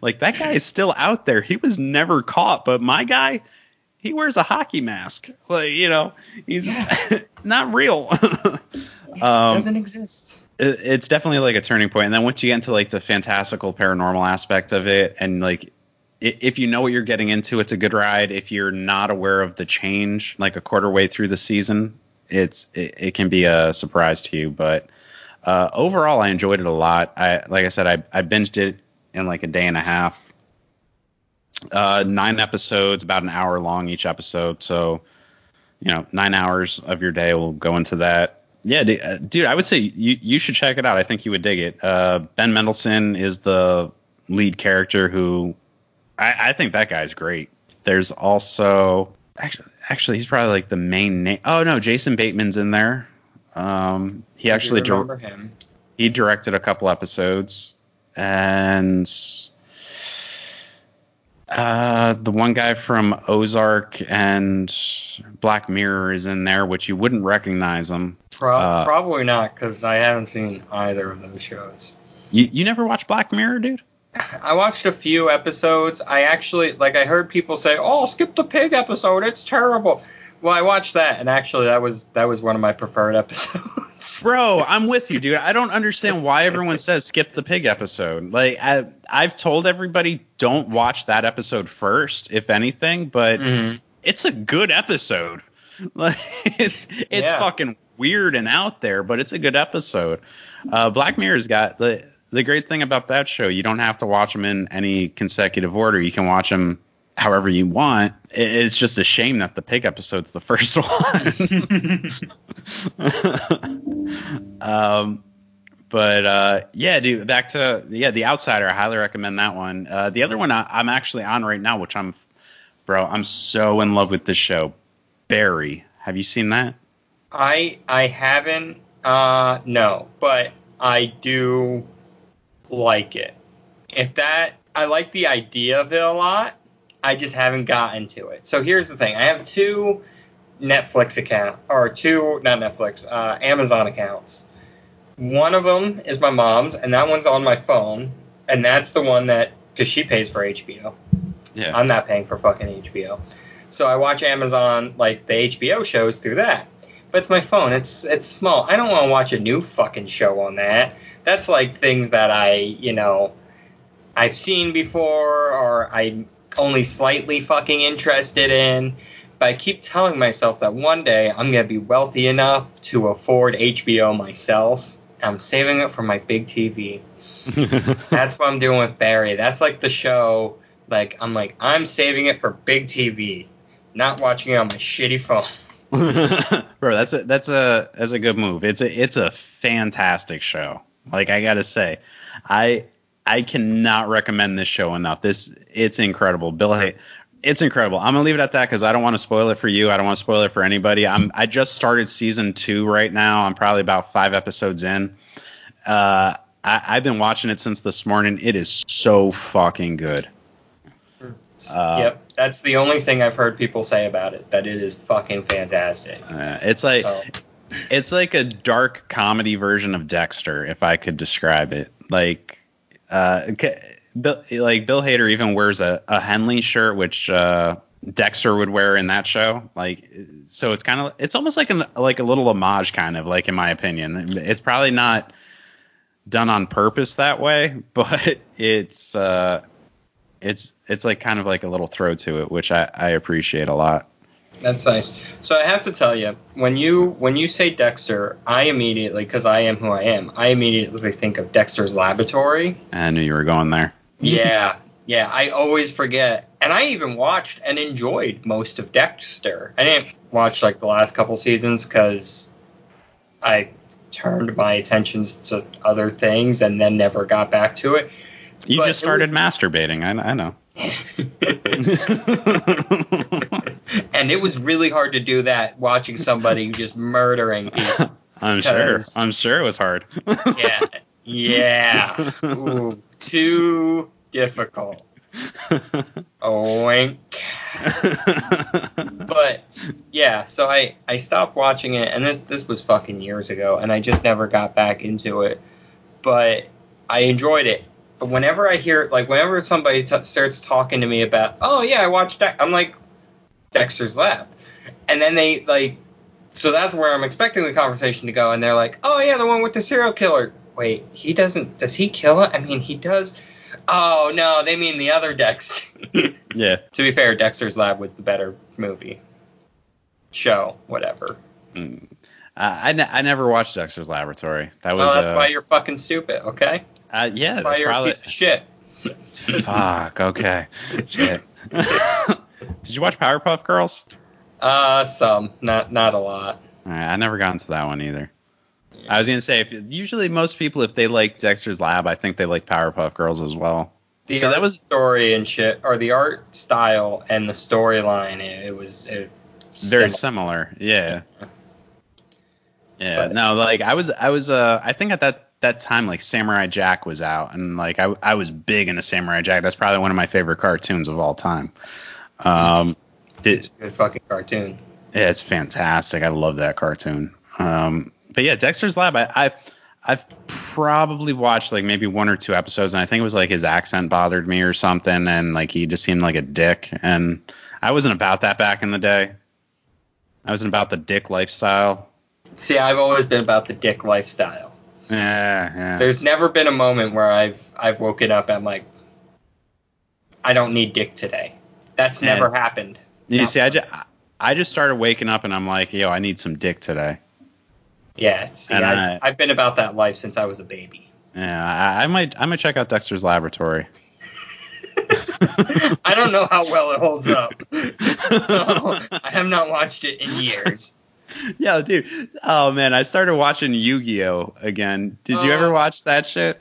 like that guy is still out there. He was never caught, but my guy, he wears a hockey mask. Like you know, he's not real. It um, doesn't exist. it- it's definitely like a turning point. And then once you get into like the fantastical paranormal aspect of it, and like if you know what you're getting into, it's a good ride. If you're not aware of the change, like a quarter way through the season, it's it, it can be a surprise to you. But uh, overall, I enjoyed it a lot. I like I said, I I binged it in like a day and a half. Uh, nine episodes, about an hour long each episode. So, you know, nine hours of your day will go into that. Yeah, dude, uh, dude, I would say you you should check it out. I think you would dig it. Uh, ben Mendelsohn is the lead character who I, I think that guy's great. There's also actually actually he's probably like the main name. Oh no, Jason Bateman's in there. Um, he I actually remember him. he directed a couple episodes and Uh, the one guy from Ozark and Black Mirror is in there, which you wouldn't recognize him. Pro- Uh, probably not because I haven't seen either of those shows. You you never watched Black Mirror, dude? I watched a few episodes. I actually like. I heard people say, "Oh, skip the pig episode. It's terrible." Well, I watched that, and actually, that was that was one of my preferred episodes. Bro, I'm with you, dude. I don't understand why everyone says skip the pig episode. Like I I've told everybody don't watch that episode first, if anything, but Mhm. it's a good episode. Like it's it's Yeah. fucking weird and out there, but it's a good episode. Uh, Black Mirror's got the the great thing about that show. You don't have to watch them in any consecutive order. You can watch them however you want. It's just a shame that the pig episode's the first one. um, but uh, yeah, dude. Back to yeah, The Outsider. I highly recommend that one. Uh, the other one I, I'm actually on right now, which I'm, bro. I'm so in love with this show. Barry. Have you seen that? I I haven't. Uh, no, but I do like it. If that, I like the idea of it a lot. I just haven't gotten to it. So here's the thing: I have two Netflix account or two not Netflix, uh, Amazon accounts. One of them is my mom's, and that one's on my phone, and that's the one that because she pays for HBO. Yeah. I'm not paying for fucking HBO. So I watch Amazon like the HBO shows through that. But it's my phone. It's it's small. I don't want to watch a new fucking show on that. That's like things that I, you know, I've seen before or I'm only slightly fucking interested in. But I keep telling myself that one day I'm going to be wealthy enough to afford HBO myself. I'm saving it for my big TV. That's what I'm doing with Barry. That's like the show. Like I'm like I'm saving it for big TV, not watching it on my shitty phone. Bro, that's a that's a that's a good move. It's a it's a fantastic show. Like I gotta say, I I cannot recommend this show enough. This it's incredible. Bill Hay, it's incredible. I'm gonna leave it at that because I don't want to spoil it for you. I don't want to spoil it for anybody. I'm I just started season two right now. I'm probably about five episodes in. Uh, I, I've been watching it since this morning. It is so fucking good. Uh, yep, that's the only thing I've heard people say about it. That it is fucking fantastic. Uh, it's like So, It's like a dark comedy version of Dexter, if I could describe it. Like, uh, Bill, like Bill Hader even wears a, a Henley shirt, which uh, Dexter would wear in that show. Like, so it's kind of it's almost like an like a little homage, kind of like in my opinion. It's probably not done on purpose that way, but it's uh, it's it's like kind of like a little throw to it, which I, I appreciate a lot. That's nice. So I have to tell you, when you when you say Dexter, I immediately, because I am who I am, I immediately think of Dexter's Laboratory. I knew you were going there. Yeah, yeah. I always forget, and I even watched and enjoyed most of Dexter. I didn't watch like the last couple seasons because I turned my attentions to other things and then never got back to it. You But just started was- masturbating. I, I know. and it was really hard to do that watching somebody just murdering people. I'm sure. I'm sure it was hard. Yeah. Yeah. Ooh, too difficult. Wink. But yeah, so I I stopped watching it, and this this was fucking years ago, and I just never got back into it. But I enjoyed it. Whenever I hear like whenever somebody t- starts talking to me about, oh yeah, I watched that, I'm like Dexter's Lab, and then they like, so that's where I'm expecting the conversation to go, and they're like, oh yeah, the one with the serial killer. Wait, he doesn't? Does he kill it? I mean, he does. Oh no, they mean the other Dexter. yeah. To be fair, Dexter's Lab was the better movie. Show, whatever. Mm. Uh, I, ne- I never watched Dexter's Laboratory. That was Well, that's uh, why you're fucking stupid, okay? Uh, yeah. That's you're probably piece of shit. fuck. Okay. Shit. Did you watch Powerpuff Girls? Uh, some, not not a lot. Right, I never got into that one either. I was gonna say, if usually most people, if they like Dexter's Lab, I think they like Powerpuff Girls as well. The Yeah, that was- story and shit, or the art style and the storyline, it, it was it, Very similar. similar. Yeah. Yeah. But- no, like I was, I was, uh, I think at that that time like Samurai Jack was out, and like I I was big into Samurai Jack. That's probably one of my favorite cartoons of all time. Um, did, It's a good fucking cartoon. yeah, it's fantastic. I love that cartoon. Um, but yeah, Dexter's Lab. I, I I've probably watched like maybe one or two episodes, and I think it was like his accent bothered me or something, and like he just seemed like a dick, and I wasn't about that back in the day. I wasn't about the dick lifestyle. See, I've always been about the dick lifestyle. Yeah, yeah. There's never been a moment where I've I've woken up and I'm like, I don't need dick today. That's Yeah. never happened. You Not see, I just, I just started waking up and I'm like, yo, I need some dick today. Yeah, see, And I, I- I've been about that life since I was a baby. Yeah, I, I might, I might check out Dexter's Laboratory. I don't know how well it holds up. So, I have not watched it in years. yeah, dude. Oh man, I started watching Yu-Gi-Oh again. Did you Oh. ever uh, watch that shit?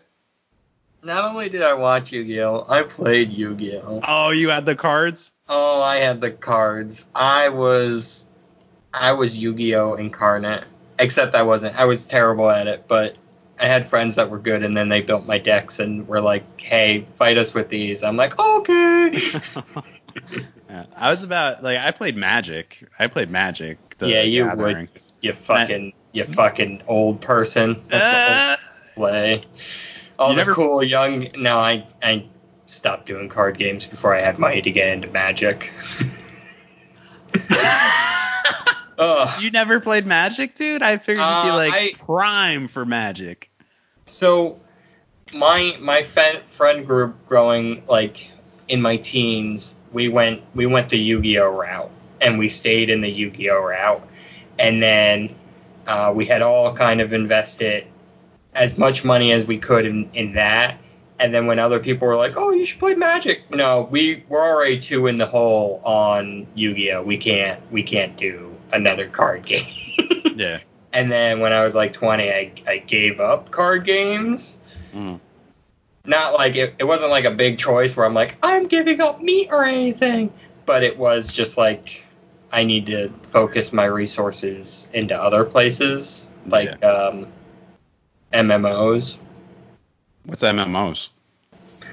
Not only did I watch Yu-Gi-Oh, I played Yu-Gi-Oh. Oh, you had the cards. Oh, I had the cards. I was, I was Yu-Gi-Oh incarnate. Except I wasn't. I was terrible at it, but I had friends that were good, and then they built my decks and were like, "Hey, fight us with these." I'm like, "Okay." Yeah, I was about like I played Magic. I played Magic. the yeah, you Gathering. would. You fucking, you fucking old person. That's the Uh, play. All the never- cool young. No, I, I stopped doing card games before I had money to get into Magic. You never played Magic, dude? I figured you'd be Uh, like I- prime for Magic. So, my my fe- friend group growing like in my teens, we went we went the Yu-Gi-Oh route, and we stayed in the Yu-Gi-Oh route, and then uh, we had all kind of invested as much money as we could in, in that. And then when other people were like, "Oh, you should play Magic," no, we we're already two in the hole on Yu-Gi-Oh. We can't we can't do another card game. Yeah. And then when I was like 20, I, I gave up card games. Mm. Not like it, it wasn't like a big choice where I'm like, I'm giving up meat or anything. But it was just like, I need to focus my resources into other places, like um, MMOs, What's MMOs?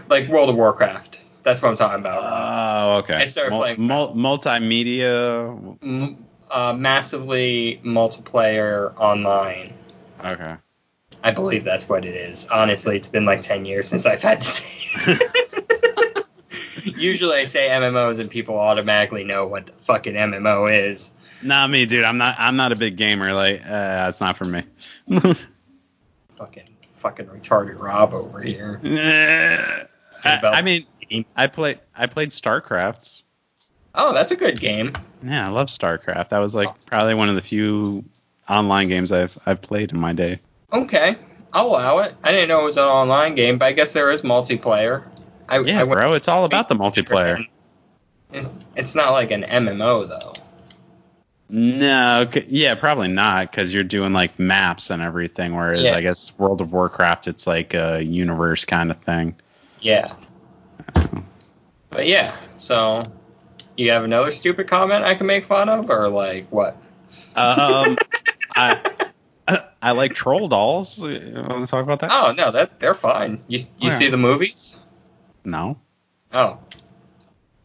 like World of Warcraft. That's what I'm talking about. Oh, okay. I started playing- mul- multimedia. M- uh, massively multiplayer online. Okay. I believe that's what it is. Honestly, it's been like 10 years since I've had to say it. Usually I say MMOs and people automatically know what the fucking MMO is. Not me, dude. I'm not. I'm not a big gamer. Like, uh, that's not for me. Fucking fucking retarded Rob over here. I, I mean, I played. I played StarCraft. Oh, that's a good game. Yeah, I love StarCraft. That was like probably one of the few online games I've I've played in my day. Okay, I'll allow it. I didn't know it was an online game, but I guess there is multiplayer. I, Yeah, I bro. It's all about the multiplayer. It's not like an MMO though. No, yeah, probably not because you're doing like maps and everything. Whereas Yeah. I guess World of Warcraft, it's like a universe kind of thing. Yeah. But yeah, so you have another stupid comment I can make fun of, or like what? Um, I I like troll dolls. You want to talk about that? Oh no, that they're fine. You you Yeah. see the movies? No, Oh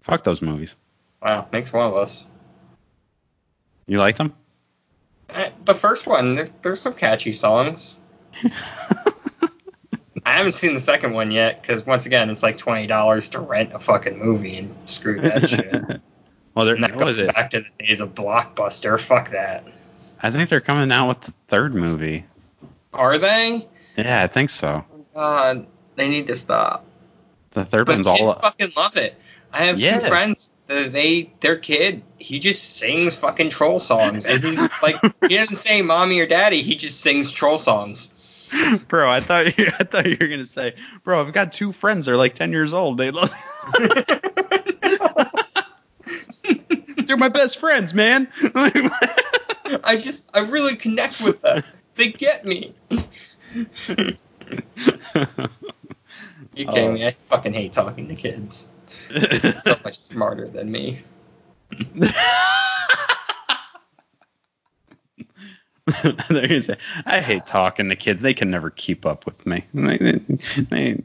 fuck those movies. wow, makes one of us. You liked them? Eh, The first one, there, there's some catchy songs. I haven't seen the second one yet because once again, it's like twenty dollars to rent a fucking movie and screw that shit. well, there And that what was goes back to the days of Blockbuster. Fuck that. I think they're coming out with the third movie. Are they? Yeah, I think so. God, they need to stop. The third But one's kids all. fucking love it. I have Yeah. two friends. uh, They their kid. He just sings fucking troll songs, and he's like, he doesn't say mommy or daddy. He just sings troll songs. bro, I thought you, I thought you were gonna say, bro, I've got two friends. They're like ten years old. They love. They're my best friends, man. I just I really connect with them. They get me. You kidding Oh. me? I fucking hate talking to kids. They're So much smarter than me. I hate talking to kids. They can never keep up with me. They, they, they,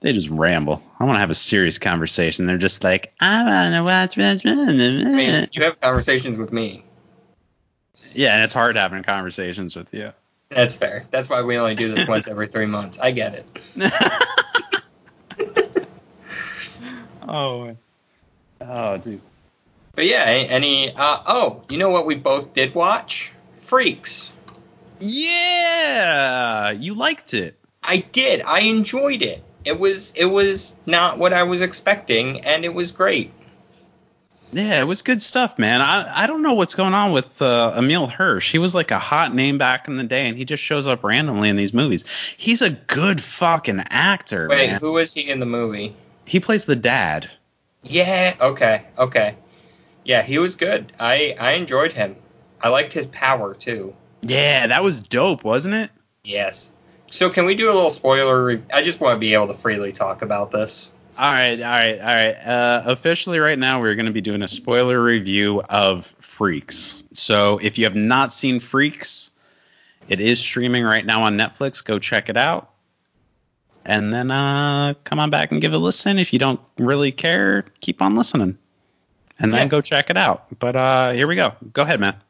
they just ramble. I want to have a serious conversation. They're just like, I want to watch. I mean, you have conversations with me. Yeah, and it's hard having conversations with you. That's fair. That's why we only do this once every three months. I get it. oh, oh, dude. But yeah, any. Uh, oh, you know what we both did watch? Freaks. Yeah, you liked it. I did. I enjoyed it. It was it was not what I was expecting, and it was great. Yeah, it was good stuff, man. I, I don't know what's going on with uh, Emile Hirsch. He was like a hot name back in the day, and he just shows up randomly in these movies. He's a good fucking actor. Wait, man. who is he in the movie? He plays the dad. Yeah. Okay. Okay. Yeah, he was good. I I enjoyed him. I liked his power too. Yeah, that was dope, wasn't it? Yes. So can we do a little spoiler? Re- I just want to be able to freely talk about this. All right, all right, all right. Uh, officially, right now, we're going to be doing a spoiler review of Freaks. So, if you have not seen Freaks, it is streaming right now on Netflix. Go check it out, and then uh, come on back and give it a listen. If you don't really care, keep on listening, and then Yeah. go check it out. But uh, here we go. Go ahead, Matt.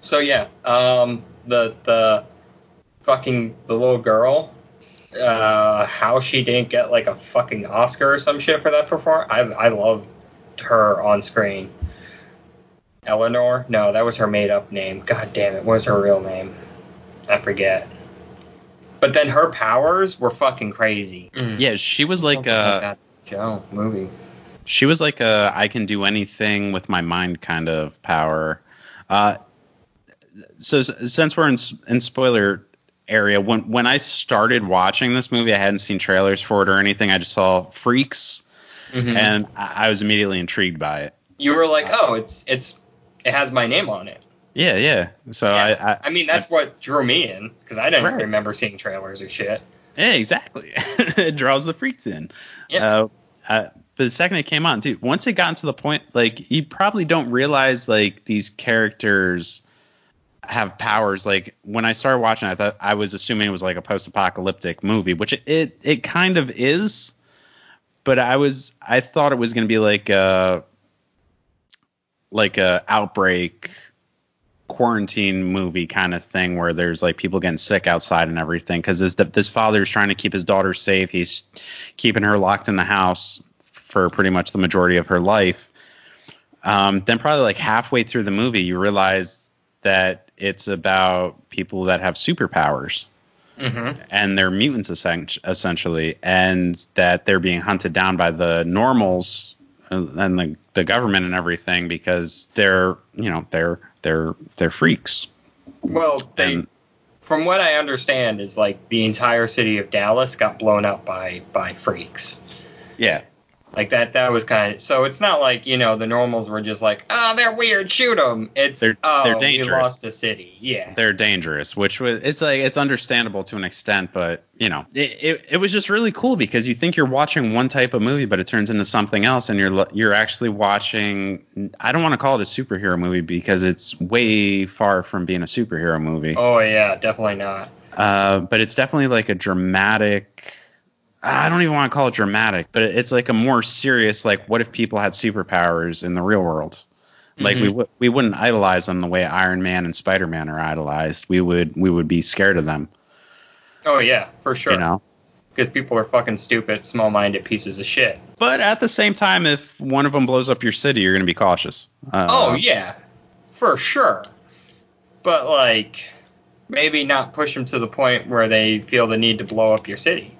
So yeah, um, the the fucking the little girl, uh, how she didn't get like a fucking Oscar or some shit for that performance. I I loved her on screen. Eleanor? No, that was her made up name. God damn it, what was her real name? I forget. But then her powers were fucking crazy. Yeah, she was like Something uh, that Joe movie. she was like a I can do anything with my mind kind of power. Uh, so since we're in in spoiler area, when when I started watching this movie, I hadn't seen trailers for it or anything. I just saw freaks, Mhm. and I, I was immediately intrigued by it. you were like, oh, it's it's it has my name on it. Yeah, yeah. So Yeah. I, I I mean, that's what drew me in because I didn't Right. remember seeing trailers or shit. Yeah, exactly. it draws the freaks in. Yeah. Uh, uh, but the second it came on, dude, once it got to the point, like you probably don't realize like these characters have powers. Like when I started watching, I thought I was assuming it was like a post-apocalyptic movie, which it it, it kind of is. But I was I thought it was going to be like a like a outbreak quarantine movie kind of thing where there's like people getting sick outside and everything because this this father's trying to keep his daughter safe he's keeping her locked in the house for pretty much the majority of her life um, then probably like halfway through the movie you realize that it's about people that have superpowers Mm-hmm. and they're mutants essentially, and that they're being hunted down by the normals and the, the government and everything because they're you know they're they're they're freaks. Well, they, And- from what I understand, is like the entire city of Dallas got blown up by by freaks. Yeah, Like that. That was kind of. So it's not like you know the normals were just like, oh, they're weird, shoot them. It's They're- oh, they're we dangerous. lost the city. Yeah. they're dangerous, which was it's like it's understandable to an extent, but you know it, it, it was just really cool because you think you're watching one type of movie, but it turns into something else, and you're you're actually watching. I don't want to call it a superhero movie because it's way far from being a superhero movie. Oh yeah, definitely not. Uh, but it's definitely like a dramatic. I don't even want to call it dramatic, but it's like a more serious. Like, what if people had superpowers in the real world? Like we Mhm. w- we wouldn't idolize them the way Iron Man and Spider Man are idolized. We would we would be scared of them. Oh yeah, for sure. You know. because people are fucking stupid, small-minded pieces of shit. But at the same time, if one of them blows up your city, you're going to be cautious. Uh, oh yeah, for sure. But like, maybe not push them to the point where they feel the need to blow up your city.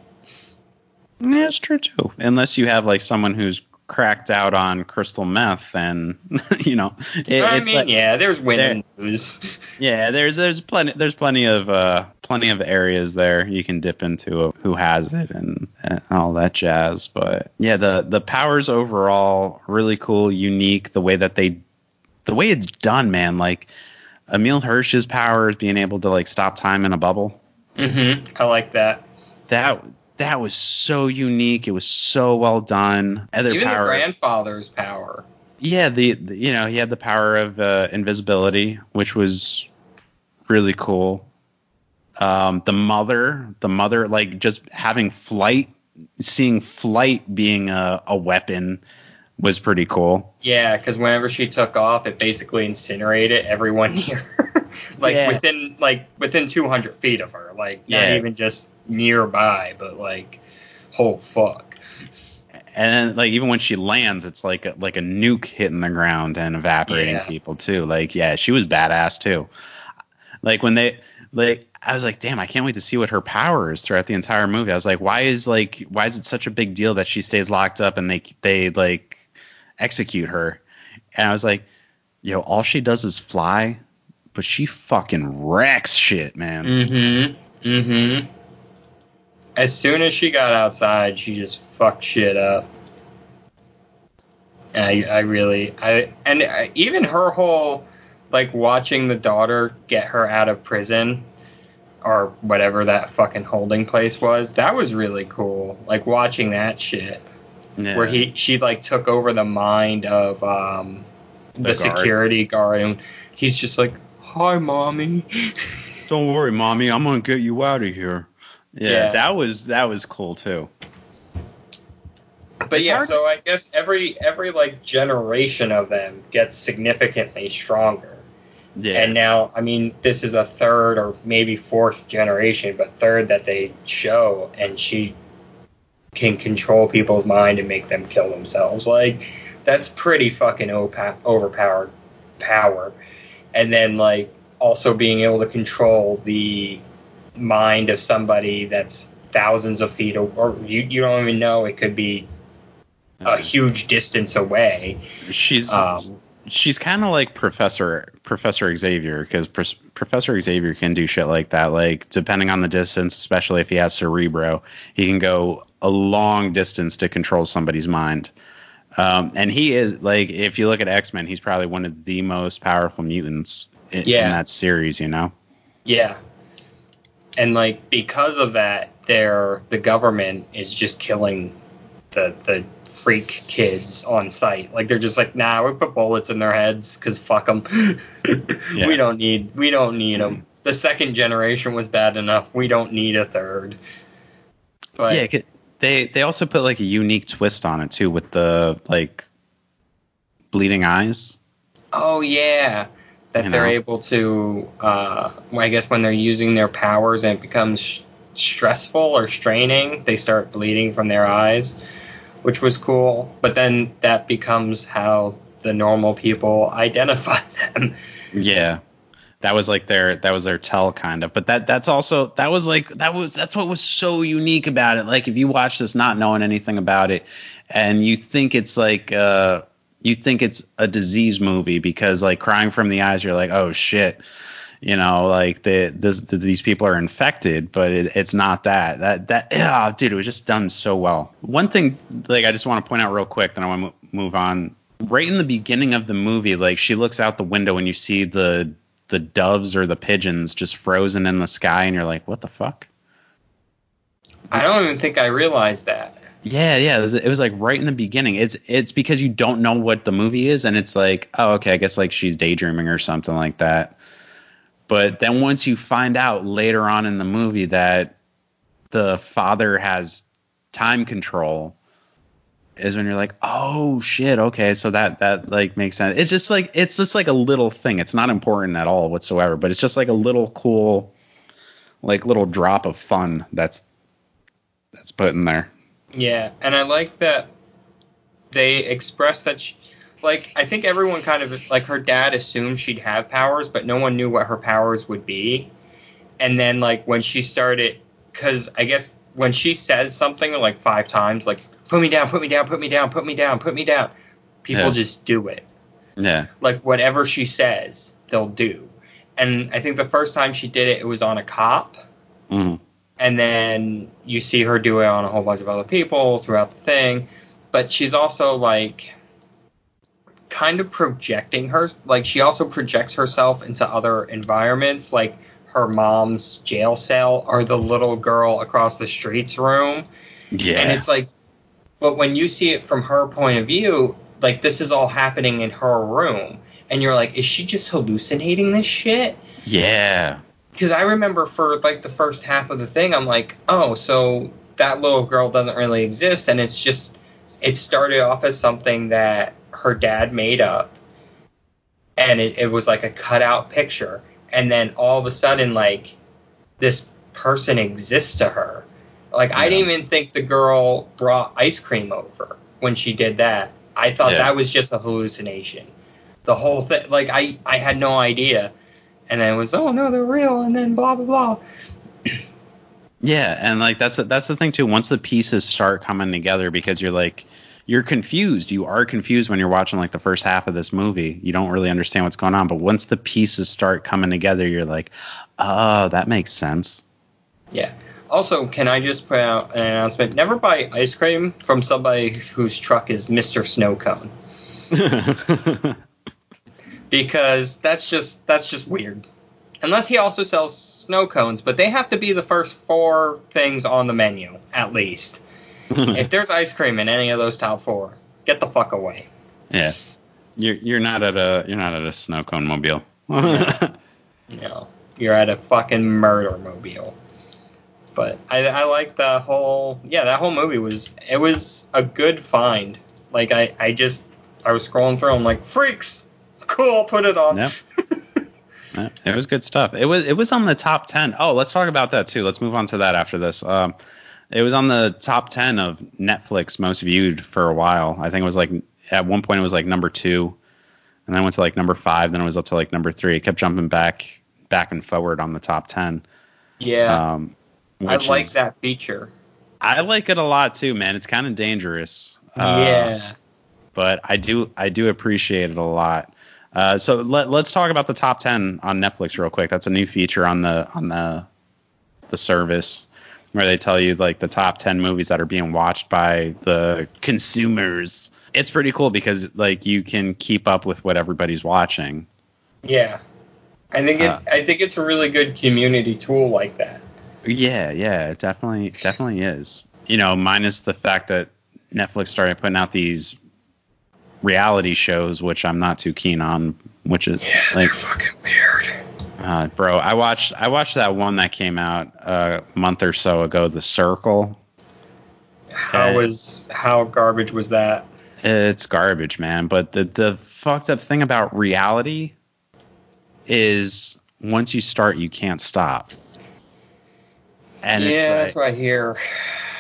Yeah, it's true too. Unless you have like someone who's cracked out on crystal meth, and you know, it, I it's mean, like, yeah, there's win and lose. Yeah, there's there's plenty there's plenty of uh plenty of areas there you can dip into of who has it and, and all that jazz. But yeah, the the powers overall really cool, unique. The way that they, the way it's done, man. Like Emile Hirsch's powers being able to like stop time in a bubble. mm-hmm. I like that. That that was so unique. It was so well done. Other Even power, the grandfather's power. yeah, the, the you know he had the power of uh, invisibility, which was really cool. Um, the mother, the mother, like just having flight, seeing flight being a, a weapon was pretty cool. Yeah, because whenever she took off, it basically incinerated everyone near her. like Yeah. within like within 200 feet of her. Like not Yeah. even just nearby, but like, oh fuck. And then, like even when she lands, it's like a, like a nuke hitting the ground and evaporating Yeah. people too. Like yeah, she was badass too. Like when they like I was like, damn, I can't wait to see what her power is throughout the entire movie. I was like, why is like why is it such a big deal that she stays locked up and they they like execute her? And I was like, yo, all she does is fly, but she fucking wrecks shit, man. Mm-hmm. Mm-hmm. As soon as she got outside, she just fucked shit up. I I really I and I, even her whole like watching the daughter get her out of prison or whatever that fucking holding place was. That was really cool. Like watching that shit Yeah. where he she like took over the mind of um the, The guard. security guard and he's just like, "Hi, mommy." Don't worry, mommy, I'm gonna get you out of here. Yeah, Yeah. that was that was cool too. But It's yeah, hard- so I guess every every like generation of them gets significantly stronger. Yeah, And now, I mean, this is a third or maybe fourth generation, but third that they show, and she can control people's mind and make them kill themselves. Like that's pretty fucking opa- overpowered power. And then like also being able to control the mind of somebody that's thousands of feet or, or you, you don't even know it could be a huge distance away. she's Um, she's kind of like Professor Professor Xavier because Professor Xavier can do shit like that. Like depending on the distance, especially if he has Cerebro, he can go a long distance to control somebody's mind. Um, and he is like, if you look at X Men, he's probably one of the most powerful mutants in, Yeah. in that series. You know? Yeah. And like because of that, they're the government is just killing the the freak kids on site. Like they're just like, nah, we put bullets in their heads because fuck them. Yeah. We don't need we don't need them. Mm-hmm. The second generation was bad enough. We don't need a third. But yeah, they they also put like a unique twist on it too with the like bleeding eyes. Oh yeah, that You they're know? able to. Uh, I guess when they're using their powers and it becomes sh- stressful or straining, they start bleeding from their eyes, which was cool. But then that becomes how the normal people identify them. Yeah. That was like their that was their tell kind of. But that that's also that was like that was that's what was so unique about it. Like if you watch this not knowing anything about it and you think it's like uh you think it's a disease movie because like crying from the eyes you're like, "Oh shit." You know, like the, this, the these people are infected, but it, it's not that. That that yeah, dude, it was just done so well. One thing, like I just want to point out real quick, then I want to move on. Right in the beginning of the movie, like she looks out the window and you see the the doves or the pigeons just frozen in the sky, and you're like, what the fuck? I don't even think I realized that. Yeah, yeah, it was, it was like right in the beginning. It's it's because you don't know what the movie is, and it's like, oh, okay, I guess like she's daydreaming or something like that. But then once you find out later on in the movie that the father has time control, is when you're like, oh shit, okay, so that that like makes sense. It's just like it's just like a little thing. It's not important at all whatsoever, but it's just like a little cool, like little drop of fun that's that's put in there. Yeah, and I like that they express that, she, like, I think everyone kind of, like, her dad assumed she'd have powers, but no one knew what her powers would be. And then, like, when she started, because I guess when she says something like five times, like, put me down, put me down, put me down, put me down, put me down, people Yeah. just do it. Yeah. Like, whatever she says, they'll do. And I think the first time she did it, it was on a cop Mhm. And then you see her do it on a whole bunch of other people throughout the thing. But she's also like kind of projecting her like she also projects herself into other environments. Like her mom's jail cell or the little girl across the street's room. Yeah. and it's like but when you see it from her point of view like this is all happening in her room. And you're like is she just hallucinating this shit? Yeah. Because I remember for like the first half of the thing, I'm like, oh, so that little girl doesn't really exist, and it's just it started off as something that her dad made up, and it, it was like a cutout picture, and then all of a sudden, like this person exists to her. Like I didn't even think the girl brought ice cream over when she did that. I thought Yeah. that was just a hallucination. The whole thing, like I, I had no idea, and then it was, oh no, they're real, and then blah blah blah. Yeah, and like that's that's the thing too. Once the pieces start coming together, because you're like you're confused. You are confused when you're watching like the first half of this movie. You don't really understand what's going on. But once the pieces start coming together, you're like, oh, that makes sense. Yeah. Also, can I just put out an announcement? Never buy ice cream from somebody whose truck is Mr. Snowcone because that's just that's just weird. Unless he also sells snow cones, but they have to be the first four things on the menu at least. if there's ice cream in any of those top four, get the fuck away. yeah, you're you're not at a you're not at a snow cone mobile. no. you're at a fucking murder mobile. But I, I like the whole yeah that whole movie was it was a good find. Like I, I just I was scrolling through I'm like freaks cool put it on Yep. Yeah, it was good stuff. It was it was on the top ten. Oh, let's talk about that too. Let's move on to that after this. Um, it was on the top ten of Netflix most viewed for a while. I think it was like at one point it was like number two, and then went to like number five. Then it was up to like number three. It kept jumping back back and forward on the top ten. yeah Um, I like is- that feature I like it a lot too, man. It's kind of dangerous. Uh, yeah but I do I do appreciate it a lot. Uh, so let, let's talk about the top ten on Netflix real quick. That's a new feature on the on the the service where they tell you like the top ten movies that are being watched by the consumers. It's pretty cool because like you can keep up with what everybody's watching. yeah I think it Uh, I think it's a really good community tool like that Yeah, yeah, it definitely definitely is. You know, minus the fact that Netflix started putting out these reality shows, which I'm not too keen on. Which is yeah, like fucking weird Uh, bro, I watched I watched that one that came out a month or so ago, The Circle. how Okay. was how garbage was that It's garbage, man. But the the fucked up thing about reality is once you start, you can't stop. And yeah it's that's like, what I hear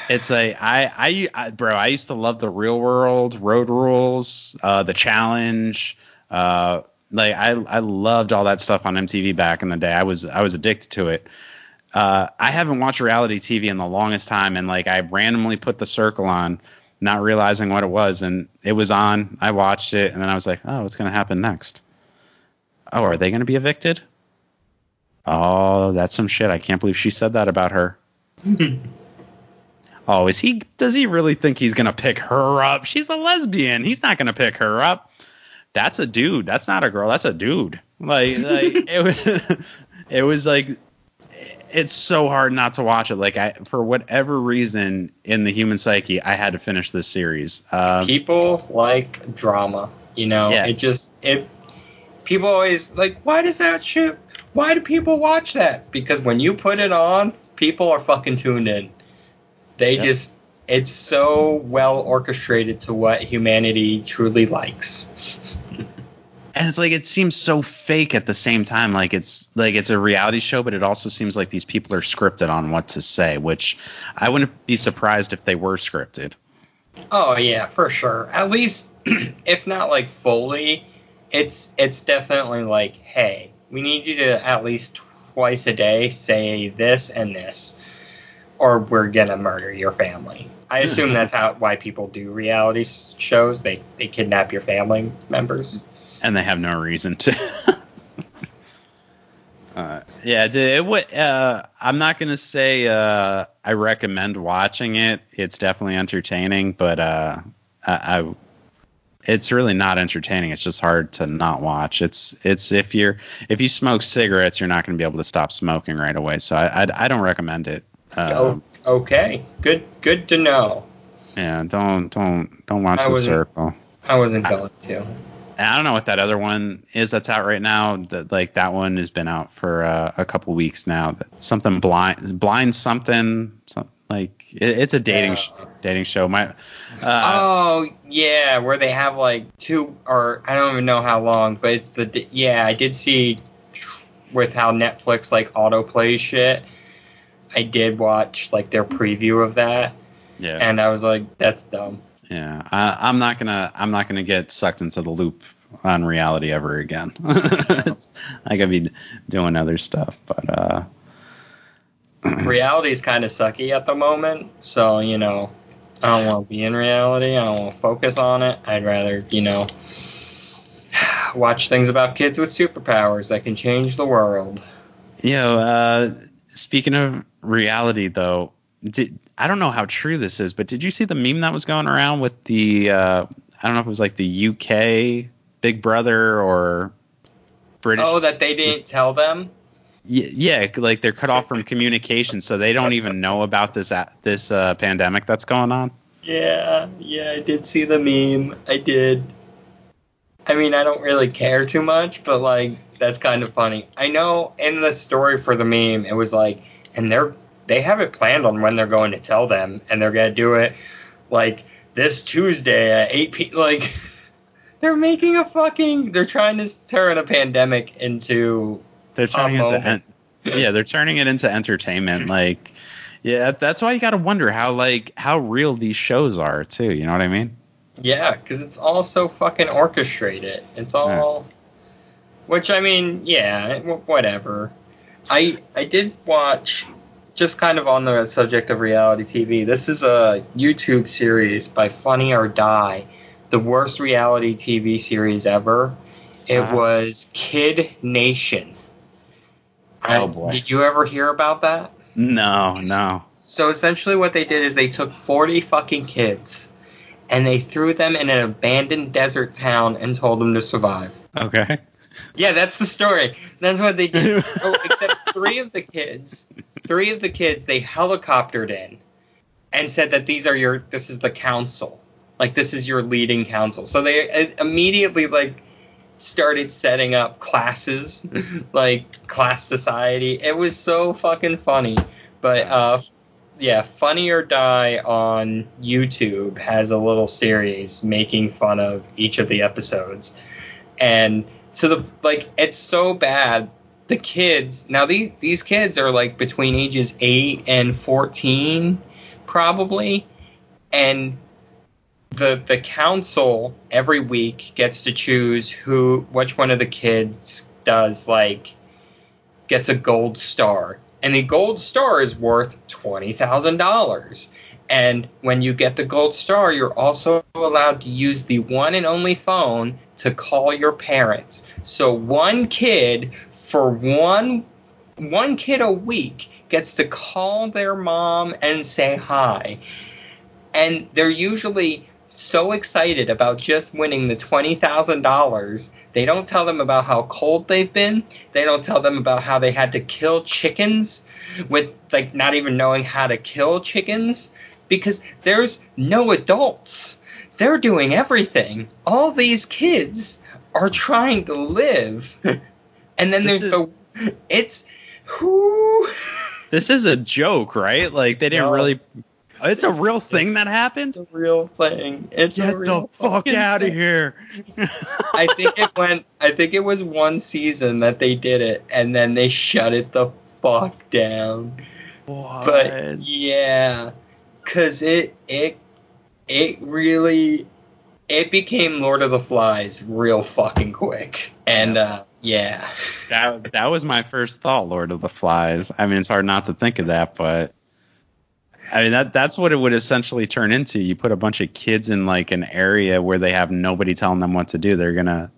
it's a I, I I bro, I used to love the Real World, Road Rules, uh, the Challenge. Uh, like I I loved all that stuff on MTV back in the day. I was I was addicted to it. Uh, I haven't watched reality TV in the longest time, and like I randomly put the circle on, not realizing what it was, and it was on. I watched it, and then I was like, oh, what's gonna happen next? Oh, are they gonna be evicted? Oh, that's some shit. I can't believe she said that about her. Oh, is he? Does he really think he's gonna pick her up? She's a lesbian. He's not gonna pick her up. That's a dude. That's not a girl. That's a dude. Like, like it was. It was like, it's so hard not to watch it. Like, I for whatever reason in the human psyche, I had to finish this series. Um, people like drama you know Yeah. it just it people always like why does that shit why do people watch that because when you put it on people are fucking tuned in they Yep. just it's so well orchestrated to what humanity truly likes. And it's like it seems so fake at the same time. Like it's like it's a reality show but it also seems like these people are scripted on what to say which i wouldn't be surprised if they were scripted. Oh yeah for sure. At least if not like fully it's it's definitely like hey we need you to at least twice a day say this and this or we're gonna murder your family i assume that's how why people do reality shows they they kidnap your family members and they have no reason to. uh, yeah, it, it would. Uh, I'm not gonna say uh, I recommend watching it. It's definitely entertaining, but uh, I, I, it's really not entertaining. It's just hard to not watch. It's it's if you're if you smoke cigarettes, you're not gonna be able to stop smoking right away. So I I, I don't recommend it. Um, oh, okay good good to know Yeah, don't don't don't watch I the circle. i wasn't going to And I don't know what that other one is that's out right now. That like that one has been out for uh, a couple weeks now. That Something blind, blind something, some, like it, it's a dating Yeah. sh- dating show. My uh, oh yeah, where they have like two or I don't even know how long, but it's the yeah I did see with how Netflix like autoplay shit. I did watch like their preview of that, yeah, and I was like, that's dumb. yeah. I, I'm not gonna I'm not gonna get sucked into the loop on reality ever again. I could be doing other stuff, but uh, reality is kind of sucky at the moment, so you know, I don't want to be in reality. I don't want to focus on it. I'd rather, you know, watch things about kids with superpowers that can change the world. You know, uh, speaking of reality, though, did, I don't know how true this is, but did you see the meme that was going around with the? Uh, I don't know if it was like the UK Big Brother or British. Oh, that they didn't tell them. Y- yeah, like they're cut off from communication, so they don't even know about this a- this uh, pandemic that's going on. Yeah, yeah, I did see the meme. I did. I mean, I don't really care too much, but like that's kind of funny. I know in the story for the meme, it was like, and they're they have it planned on when they're going to tell them, and they're gonna do it like this Tuesday at eight p. Like they're making a fucking. They're trying to turn a pandemic into. They're turning it into en- yeah, they're turning it into entertainment. Like, yeah, that's why you got to wonder how like how real these shows are too. You know what I mean? Yeah, because it's all so fucking orchestrated. It's all, which I mean, yeah, whatever. I I did watch, just kind of on the subject of reality TV. This is a YouTube series by Funny or Die, the worst reality TV series ever. It Uh-huh. was Kid Nation. Oh, boy. Did you ever hear about that? No, no. So essentially, what they did is they took 40 fucking kids and they threw them in an abandoned desert town and told them to survive. Okay. Yeah, that's the story. That's what they did. oh, except three of the kids, three of the kids, they helicoptered in and said that these are your, this is the council. Like, this is your leading council. So they uh, immediately, like, started setting up classes, like class society. It was so fucking funny. But uh, yeah, Funny or Die on YouTube has a little series making fun of each of the episodes, and to the like, it's so bad. The kids now these these kids are like between ages eight and fourteen, probably, and the the council every week gets to choose who which one of the kids does like gets a gold star. And the gold star is worth $20,000 and when you get the gold star you're also allowed to use the one and only phone to call your parents so one kid for one one kid a week gets to call their mom and say hi and they're usually so excited about just winning the $20,000. They don't tell them about how cold they've been. They don't tell them about how they had to kill chickens with like not even knowing how to kill chickens because there's no adults. They're doing everything. All these kids are trying to live. and then This there's the it's who This is a joke, right? Like they didn't No. really. It's a real thing that happened. it's a real thing. It's a Get the fuck out of here. I think it went. I think it was one season that they did it, and then they shut it the fuck down. What? But yeah, cause it it it really it became Lord of the Flies real fucking quick, and uh, yeah, that that was my first thought, Lord of the Flies. I mean, it's hard not to think of that, but I mean that that's what it would essentially turn into. You put a bunch of kids in like an area where they have nobody telling them what to do. They're gonna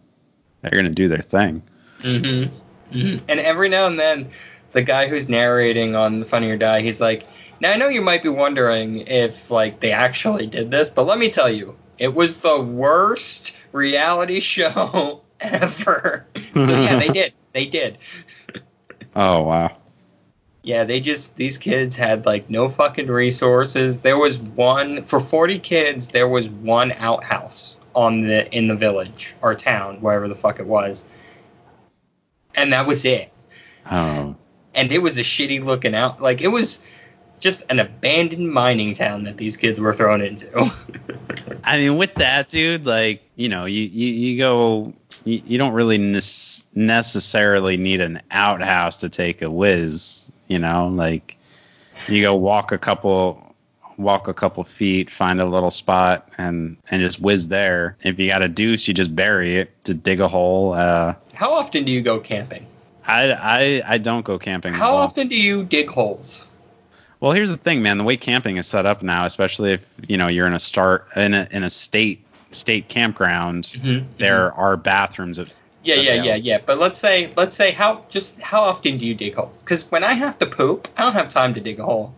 they're gonna do their thing. mm-hmm and every now and then, the guy who's narrating on Funny or Die, he's like, "Now I know you might be wondering if like they actually did this, but let me tell you, it was the worst reality show ever." so yeah, they did. They did. Oh wow. Yeah, they just these kids had like no fucking resources. There was one for 40 kids, there was one outhouse on the in the village or town, wherever the fuck it was. And that was it. Oh, And it was a shitty looking out like it was just an abandoned mining town that these kids were thrown into. I mean, with that, dude, like you know, you you, you go, you, you don't really nes- necessarily need an outhouse to take a whiz. You know, like you go walk a couple, walk a couple feet, find a little spot, and and just whiz there. If you got a deuce, you just bury it to dig a hole. Uh, How often do you go camping? I I I don't go camping. How often do you dig holes? Well, here's the thing, man. The way camping is set up now, especially if you know you're in a start in a in a state state campground, Mm-hmm. there are bathrooms. At, Yeah, yeah, yeah, yeah. But let's say, let's say, how just how often do you dig holes? Because when I have to poop, I don't have time to dig a hole.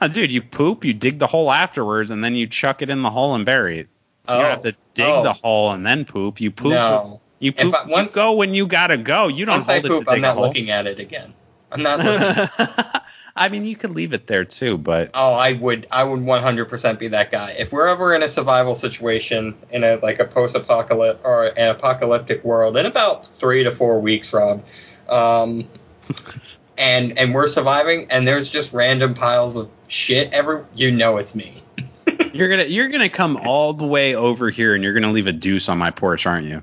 Oh, dude, you poop, you dig the hole afterwards, and then you chuck it in the hole and bury it. You Oh, don't have to dig oh. the hole and then poop. You poop. no. You poop. I- once- you go when you gotta go. You don't Once I poop, I'm not looking at it again. I'm not. I mean, you could leave it there too, but oh, I would, I would 100% be that guy. If we're ever in a survival situation in a like a post-apocalyptic or an apocalyptic world in about three to four weeks, Rob, um, and and we're surviving, and there's just random piles of shit every, you know, it's me. you're gonna you're gonna come all the way over here, and you're gonna leave a deuce on my porch, aren't you?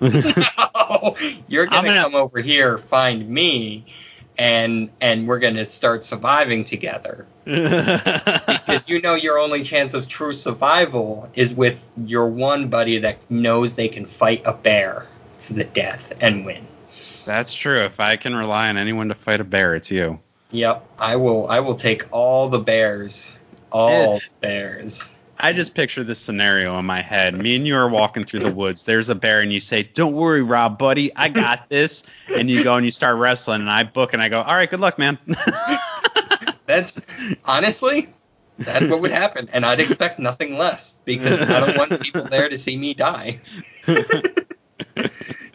No, you're gonna, gonna- come over here, find me, and and we're gonna start surviving together. Because you know your only chance of true survival is with your one buddy that knows they can fight a bear to the death and win. That's true. If I can rely on anyone to fight a bear, it's you. Yep, I will. I will take all the bears, all eh. bears. I just picture this scenario in my head. Me and you are walking through the woods. There's a bear, and you say, "Don't worry, Rob, buddy, I got this." And you go and you start wrestling, and I book, and I go, "All right, good luck, man." That's honestly, that's what would happen, and I'd expect nothing less because I don't want people there to see me die.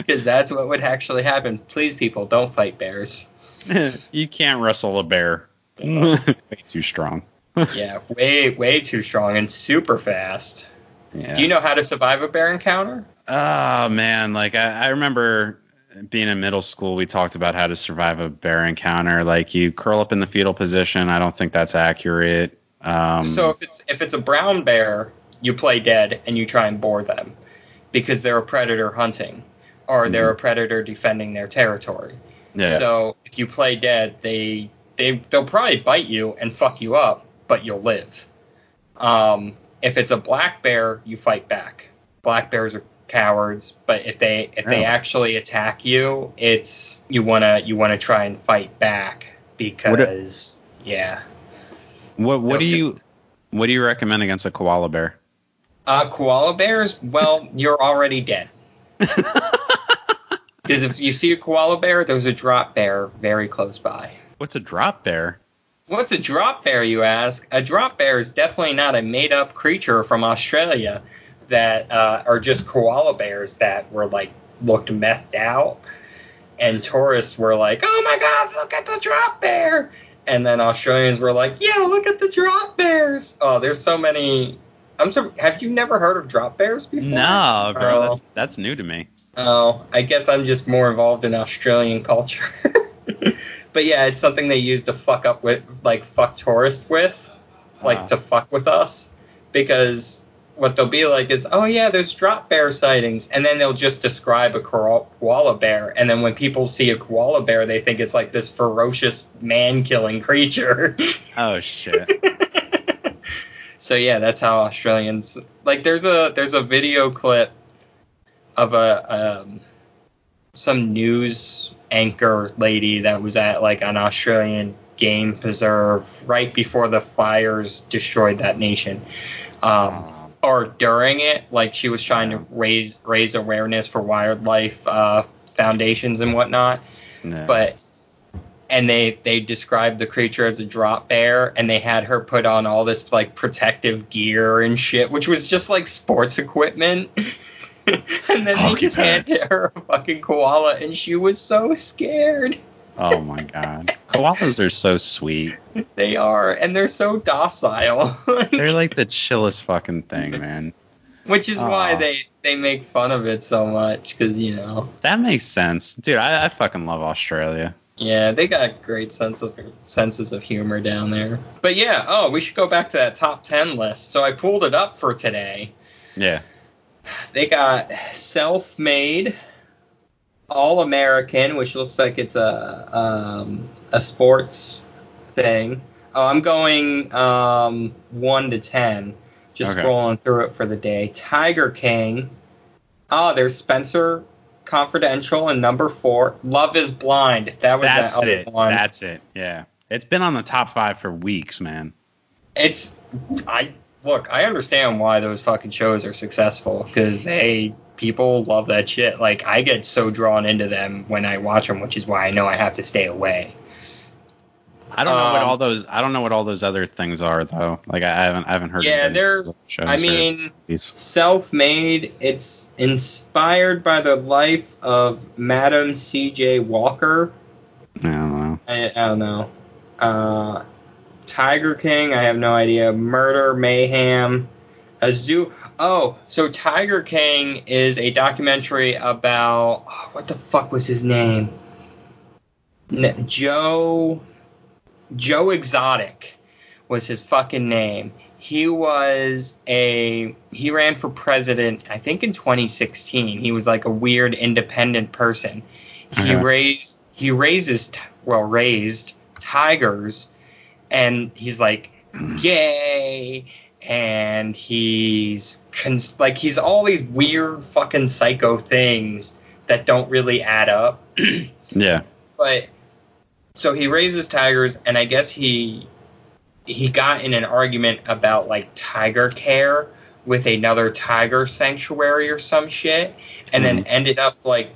Because that's what would actually happen. Please, people, don't fight bears. you can't wrestle a bear. Way too strong. Yeah, way, way too strong and super fast. Yeah. Do you know how to survive a bear encounter? Oh man, like I, I remember being in middle school, we talked about how to survive a bear encounter. Like you curl up in the fetal position. I don't think that's accurate. Um, So if it's if it's a brown bear, you play dead and you try and bore them because they're a predator hunting or they're a predator defending their territory. yeah, So if you play dead, they they they'll probably bite you and fuck you up, but you'll live. Um, if it's a black bear, you fight back. Black bears are cowards, but if they if they Oh. actually attack you, it's you wanna you wanna try and fight back because yeah. what what do you what do you recommend against a koala bear? Uh, koala bears, well, you're already dead. Because if you see a koala bear, there's a drop bear very close by. What's a drop bear? What's a drop bear, you ask? A drop bear is definitely not a made up creature from Australia that uh, are just koala bears that were like looked methed out. And tourists were like, oh my god, look at the drop bear. And then Australians were like, yeah, look at the drop bears. Oh, there's so many. I'm so. Have you never heard of drop bears before? No, bro, Oh. that's that's new to me. Oh, I guess I'm just more involved in Australian culture. but yeah, it's something they use to fuck up with, like fuck tourists with, like Ah. to fuck with us, because what they'll be like is, oh yeah, there's drop bear sightings, and then they'll just describe a koala koala bear, and then when people see a koala bear, they think it's like this ferocious man-killing creature. Oh shit. so yeah, that's how Australians like. There's a there's a video clip of a um, some news anchor lady that was at like an Australian game preserve right before the fires destroyed that nation. Um, or during it, like she was trying to raise raise awareness for wildlife uh, foundations and whatnot No. but and they they described the creature as a drop bear and they had her put on all this like protective gear and shit which was just like sports equipment and then they Hockey just handed pads. her a fucking koala and she was so scared Oh my god. Koalas are so sweet. They are, and they're so docile. They're like the chillest fucking thing, man. Which is why they they make fun of it so much, because you know, That makes sense. Dude, I, I fucking love Australia. yeah, they got great sense of senses of humor down there. But yeah, oh, we should go back to that top ten list. So I pulled it up for today. Yeah. They got self-made, all American, which looks like it's a um, a sports thing. Oh, I'm going um, one to ten. Just Okay. scrolling through it for the day. Tiger King. Oh, there's Spenser Confidential and number four. Love is Blind. That was That's that it. one. That's it. Yeah. It's been on the top five for weeks, man. it's I look. I understand why those fucking shows are successful because they people love that shit. Like I get so drawn into them when I watch them, which is why I know I have to stay away. I don't know what Um, all those I don't know what all those other things are though. Like I haven't I haven't heard Yeah, they're- I mean, self-made. It's inspired by the life of Madam C.J. Walker. I don't know. I, I don't know. Uh, Tiger King. I have no idea. Murder, mayhem, a zoo. Oh, so Tiger King is a documentary about oh, what the fuck was his name? N- Joe. Joe Exotic was his fucking name. He was a he ran for president. I think in 2016. He was like a weird independent person. He Okay. raised he raises well raised tigers, and he's like yay, and he's cons- like he's all these weird fucking psycho things that don't really add up. Yeah. but so he raises tigers, and I guess he he got in an argument about like tiger care with another tiger sanctuary or some shit, and then Mhm. ended up like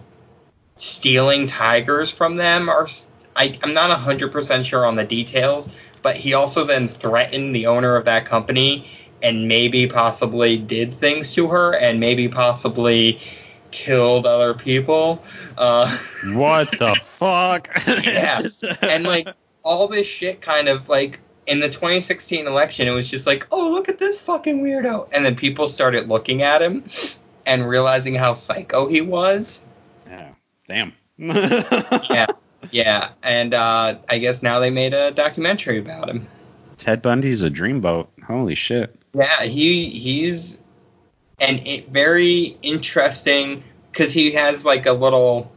stealing tigers from them. Or I'm not hundred percent sure on the details, but he also then threatened the owner of that company and maybe possibly did things to her and maybe possibly killed other people. Uh, What the fuck? Yeah. And like all this shit kind of like in the 2016 election it was just like oh look at this fucking weirdo and then people started looking at him and realizing how psycho he was yeah. Damn. yeah yeah and uh i guess now they made a documentary about him Ted Bundy's a dreamboat. Holy shit. yeah he he's and it very interesting because he has like a little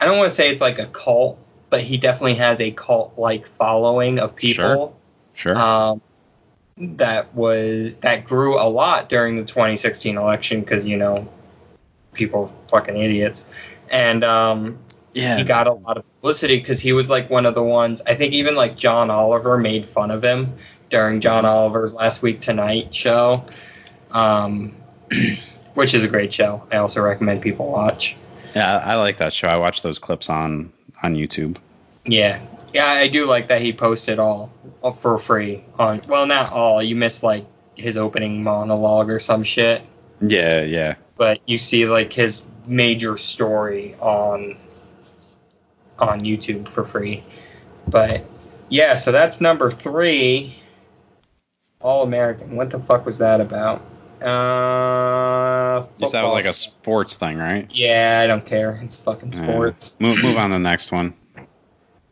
i don't want to say it's like a cult but he definitely has a cult like following of people Sure. um, that was that grew a lot during the 2016 election because you know people are fucking idiots and um, yeah. he got a lot of publicity because he was like one of the ones i think even like john oliver made fun of him during john oliver's last week tonight show um, which is a great show i also recommend people watch yeah, I like that show. I watch those clips on on YouTube. yeah yeah i do like that he posted all all for free on well not all you missed like his opening monologue or some shit Yeah, yeah. but you see like his major story on on YouTube for free. But yeah, so that's number three. All American. What the fuck was that about? Uh, You said was like a sports thing, right? Yeah, I don't care. It's fucking Yeah. sports. Move, move on to the next one.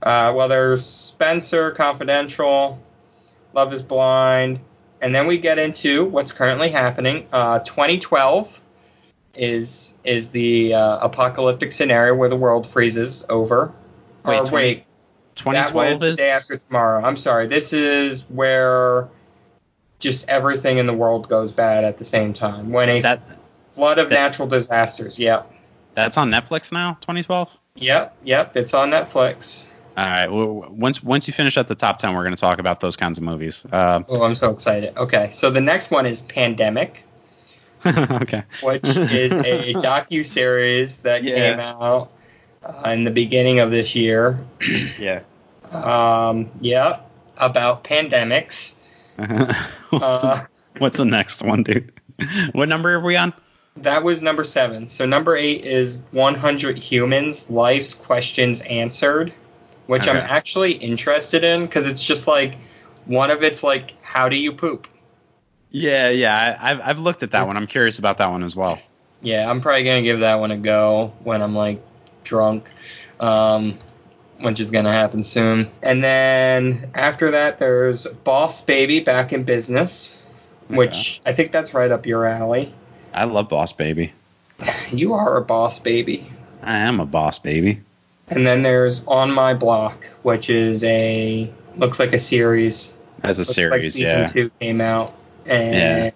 Uh, well, there's Spenser, Confidential, Love is Blind, and then we get into what's currently happening. Uh, 2012 is is the uh, apocalyptic scenario where the world freezes over. Wait, 20 wait, that was 2012 the is day after tomorrow. I'm sorry. This is where just everything in the world goes bad at the same time. When a that flood of that- natural disasters. Yep. that's on Netflix now. 2012. Yep. Yep. It's on Netflix. All right. Well, once once you finish at the top ten, we're going to talk about those kinds of movies. Uh, Oh, I'm so excited. Okay, so the next one is Pandemic, okay. which is a docu series that Yeah. came out uh, in the beginning of this year. Yeah. Um, yeah, about pandemics. what's, Uh, the, what's the next one, dude? What number are we on? that was number seven. So number eight is 100 Humans: Life's Questions Answered. which I'm actually interested in because it's just like one of it's like how do you poop? Yeah, yeah. I, I've I've looked at that one. I'm curious about that one as well. Yeah, I'm probably gonna give that one a go when I'm like drunk, um, which is gonna happen soon. And then after that, there's Boss Baby Back in Business, which I think that's right up your alley. I love Boss Baby. You are a boss baby. I am a boss baby. And then there's On My Block, which is a looks like a series. As a Looks series, like season yeah. two came out, and Yeah.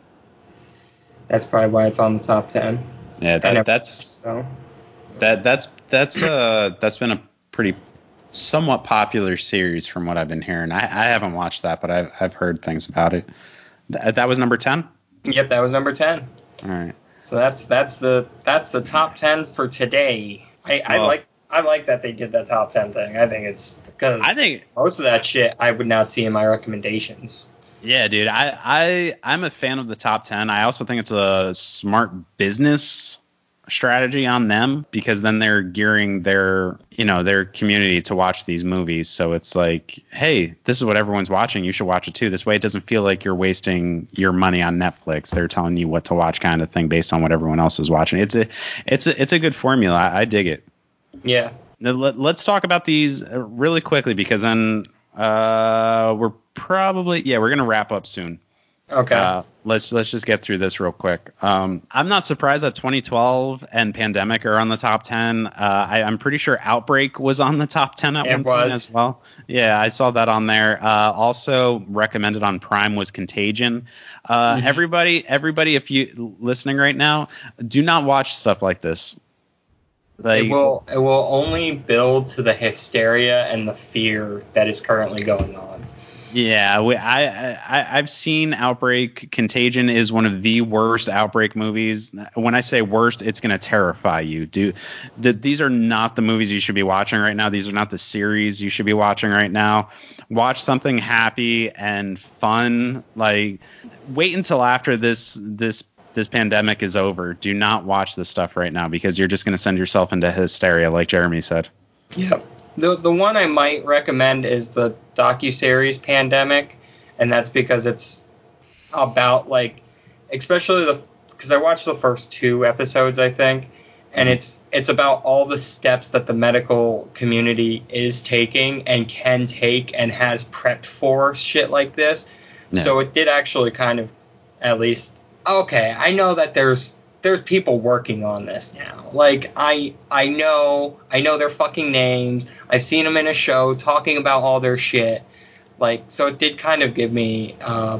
that's probably why it's on the top ten. Yeah, that, that's So that that's that's uh that's been a pretty somewhat popular series from what I've been hearing. I, I haven't watched that, but I've I've heard things about it. Th- that was number ten. yep, that was number ten. All right. So that's that's the that's the top ten for today. I, I Well- like I like that they did that top ten thing. I think it's because I think most of that shit I would not see in my recommendations. Yeah, dude. I, I I'm a fan of the top ten. I also think it's a smart business strategy on them because then they're gearing their you know their community to watch these movies. So it's like, hey, this is what everyone's watching. You should watch it too. This way, it doesn't feel like you're wasting your money on Netflix. They're telling you what to watch, kind of thing, based on what everyone else is watching. It's a it's a it's a good formula. I, I dig it. Yeah, Now, let, let's talk about these uh, really quickly because then uh, we're probably yeah we're gonna wrap up soon. Okay. Uh, let's let's just get through this real quick. Um, I'm not surprised that 2012 and Pandemic are on the top 10. Uh, I, I'm pretty sure Outbreak was on the top 10 at It one point as well. Yeah, I saw that on there. Uh, also recommended on Prime was Contagion. Uh, Mhm. Everybody, everybody, if you listening right now, do not watch stuff like this. Like, it will it will only build to the hysteria and the fear that is currently going on. Yeah, we, I, I I've seen Outbreak. Contagion is one of the worst Outbreak movies. When I say worst, it's going to terrify you. Do, th- these are not the movies you should be watching right now. These are not the series you should be watching right now. Watch something happy and fun. Like, wait until after this this this pandemic is over. Do not watch this stuff right now because you're just going to send yourself into hysteria, like Jeremy said. Yep. The the one I might recommend is the docu series Pandemic, and that's because it's about like, especially the because I watched the first two episodes I think, and it's it's about all the steps that the medical community is taking and can take and has prepped for shit like this. Yeah. So it did actually kind of, at least okay. I know that there's there's people working on this now. Like I I know I know their fucking names. I've seen them in a show talking about all their shit. Like so, it did kind of give me uh,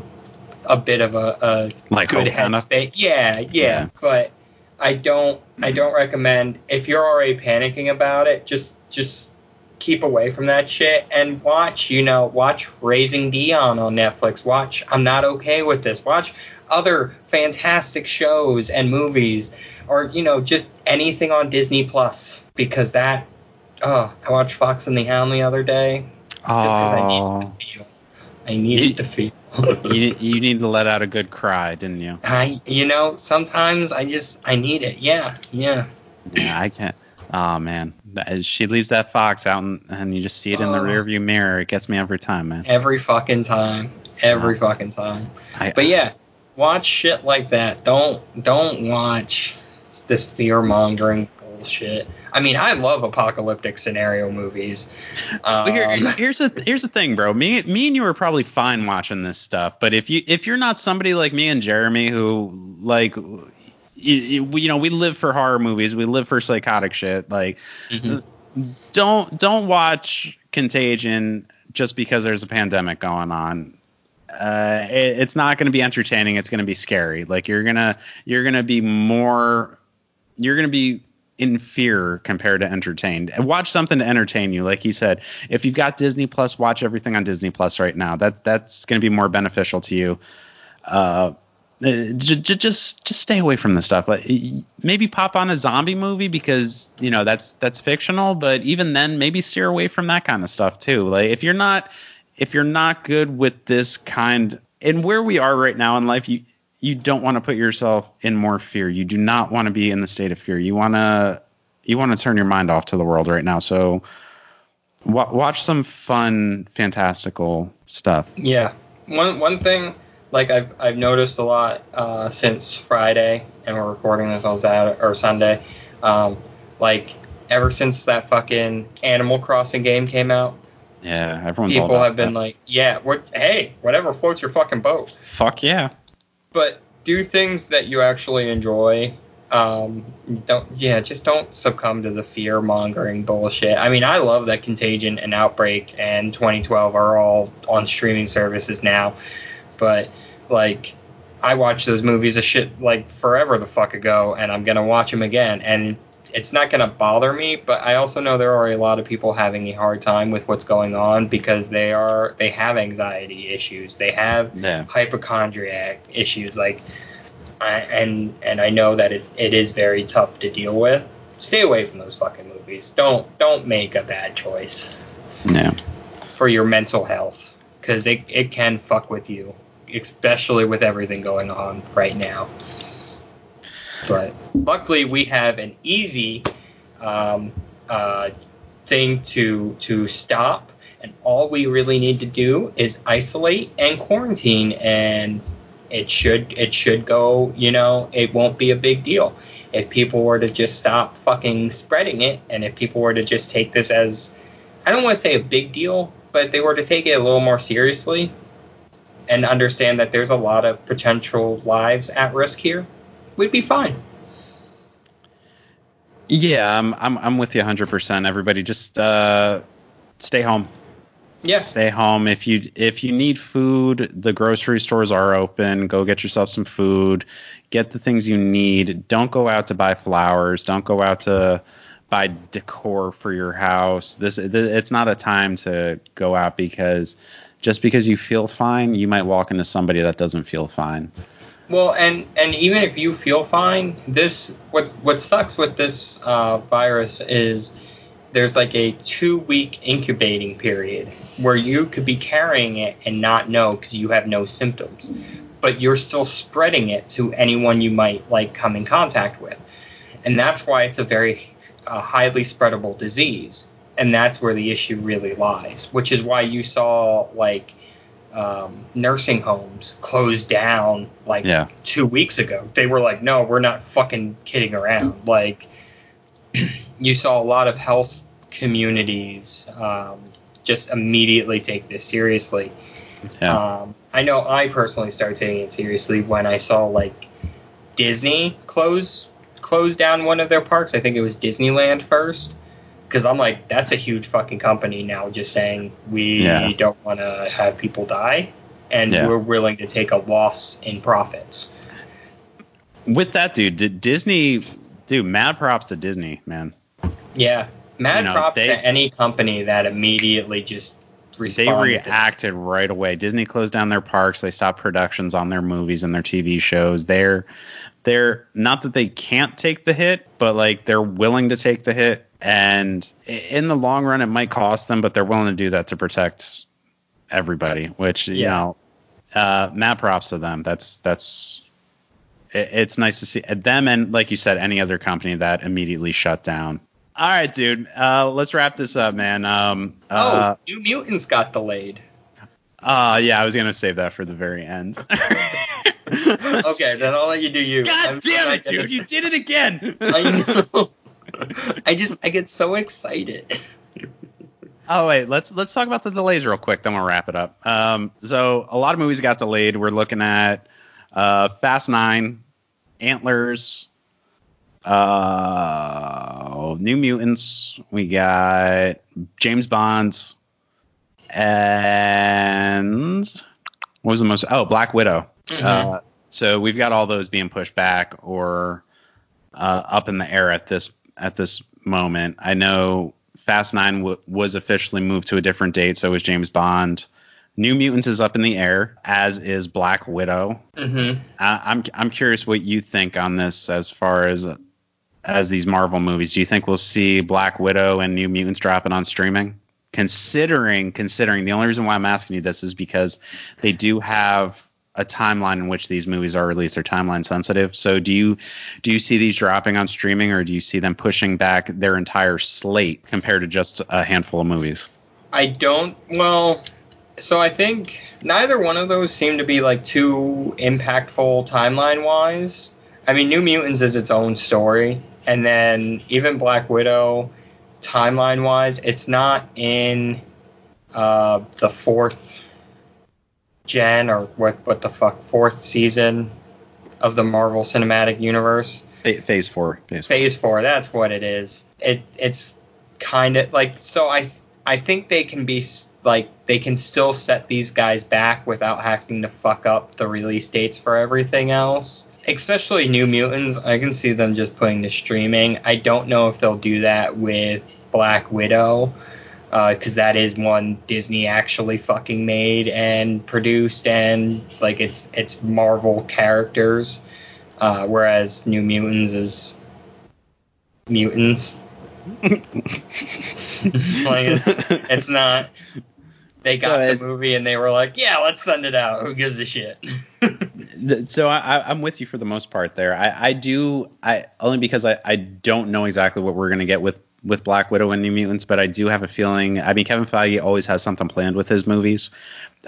a bit of a, a Like good headspace. Yeah, yeah, Yeah. But I don't I don't recommend if you're already panicking about it, just just keep away from that shit and watch, you know, watch Raising Dion on Netflix. Watch I'm not okay with this. Watch other fantastic shows and movies or, you know, just anything on Disney Plus because that oh, I watched Fox and the Hound the other day just because I needed to feel. I needed to feel. you, you need to let out a good cry, didn't you? I, you know, sometimes I just I need it. Yeah, yeah. Yeah, I can't. Oh man, she leaves that fox out, and, and you just see it in the Oh. rearview mirror. It gets me every time, man. Every fucking time. Every fucking time. I, But yeah, watch shit like that. Don't don't watch this fear mongering bullshit. I mean, I love apocalyptic scenario movies. Um, here, here's the here's the thing, bro. Me me and you are probably fine watching this stuff, but if you if you're not somebody like me and Jeremy who like you, you you know we live for horror movies, we live for psychotic shit. Like mhm. don't don't watch Contagion just because there's a pandemic going on. Uh, it, it's not going to be entertaining. It's going to be scary. Like you're gonna you're gonna be more you're gonna be in fear compared to entertained. Watch something to entertain you. Like he said, if you've got Disney Plus, watch everything on Disney Plus right now. That that's going to be more beneficial to you. Uh, j- just just stay away from the stuff. Like maybe pop on a zombie movie because you know that's that's fictional. But even then, maybe steer away from that kind of stuff too. Like if you're not if you're not good with this kind and where we are right now in life, you you don't want to put yourself in more fear. You do not want to be in the state of fear. You want to you want to turn your mind off to the world right now. So wa- watch some fun, fantastical stuff. Yeah. One one thing like I've I've noticed a lot uh, since Friday, and we're recording this on Saturday or Sunday. Um, like ever since that fucking Animal Crossing game came out, Yeah, everyone's all people have been that. like, "Yeah, what? Hey, whatever floats your fucking boat." fuck yeah. But do things that you actually enjoy. Um, don't yeah, just don't succumb to the fear mongering bullshit. I mean, I love that Contagion and Outbreak and 2012 are all on streaming services now, but like I watched those movies a shit like forever the fuck ago, and I'm gonna watch them again, and it's not gonna bother me. But I also know there are a lot of people having a hard time with what's going on because they are they have anxiety issues, they have Yeah. hypochondriac issues like I, and and I know that it, it is very tough to deal with. Stay away from those fucking movies. Don't don't make a bad choice Yeah. for your mental health because it, it can fuck with you, especially with everything going on right now. But luckily, we have an easy um, uh, thing to to stop, and all we really need to do is isolate and quarantine, and it should it should go. You know, it won't be a big deal if people were to just stop fucking spreading it, and if people were to just take this as I don't want to say a big deal, but they were to take it a little more seriously and understand that there's a lot of potential lives at risk here, we'd be fine. Yeah, I'm I'm I'm with you 100%. Everybody just uh stay home. Yes. Stay home. If you if you need food, the grocery stores are open. Go get yourself some food. Get the things you need. Don't go out to buy flowers. Don't go out to buy decor for your house. This it's not a time to go out because just because you feel fine, you might walk into somebody that doesn't feel fine. Well, and and even if you feel fine, this what what sucks with this uh, virus is there's like a two week incubating period where you could be carrying it and not know because you have no symptoms, but you're still spreading it to anyone you might like come in contact with, and that's why it's a very uh, highly spreadable disease, and that's where the issue really lies. Which is why you saw like um, nursing homes closed down like Yeah. two weeks ago. They were like, no, we're not fucking kidding around. Like, you saw a lot of health communities um, just immediately take this seriously. Yeah. Um, I know I personally started taking it seriously when I saw like Disney close close down one of their parks. I think it was Disneyland first. Because I'm like, that's a huge fucking company now, just saying we Yeah. don't want to have people die, and Yeah. we're willing to take a loss in profits. With that dude, did Disney dude, mad props to Disney, man. Yeah, mad You know, props they- to any company that immediately just they responded. to this. reacted right away. Disney closed down their parks. They stopped productions on their movies and their TV shows. They're they're not that they can't take the hit, but like they're willing to take the hit. And in the long run, it might cost them, but they're willing to do that to protect everybody. Which you Yeah. know, uh, mad props to them. That's that's. it- It's nice to see them and, like you said, any other company that immediately shut down. All right, dude. Uh, let's wrap this up, man. Um, uh, oh, New Mutants got delayed. uh yeah, I was gonna save that for the very end. Okay, then I'll let you do you. God I'm damn it, dude! You did it again. I know. I just I get so excited. oh wait, let's let's talk about the delays real quick. Then we'll wrap it up. Um, so a lot of movies got delayed. We're looking at uh, Fast Nine, Antlers, uh, New Mutants. We got James Bond, and what was the most? Oh, Black Widow. Mhm. Uh, so we've got all those being pushed back or uh, up in the air at this at this moment. I know Fast Nine w- was officially moved to a different date, so was James Bond. New Mutants is up in the air, as is Black Widow. Mhm. I, I'm I'm curious what you think on this as far as as these Marvel movies. Do you think we'll see Black Widow and New Mutants dropping on streaming? Considering considering the only reason why I'm asking you this is because they do have a timeline in which these movies are released. They're timeline sensitive. So do you do you see these dropping on streaming, or do you see them pushing back their entire slate compared to just a handful of movies? I don't. Well, so I think neither one of those seem to be like too impactful timeline wise. I mean, New Mutants is its own story, and then even Black Widow, timeline wise, it's not in uh, the fourth gen or what what the fuck fourth season of the Marvel Cinematic Universe. Phase four. Phase four. Four. That's what it is. It it's kind of like so. I I think they can be like they can still set these guys back without having to fuck up the release dates for everything else. Especially New Mutants, I can see them just putting the streaming. I don't know if they'll do that with Black Widow because uh, that is one Disney actually fucking made and produced, and like it's it's Marvel characters, uh, whereas New Mutants is mutants. like it's it's not. They got the movie and they were like, "Yeah, let's send it out. Who gives a shit?" so I, am with you for the most part there. I, I do. I only because I, I don't know exactly what we're gonna get with with Black Widow and New Mutants, but I do have a feeling. I mean, Kevin Feige always has something planned with his movies.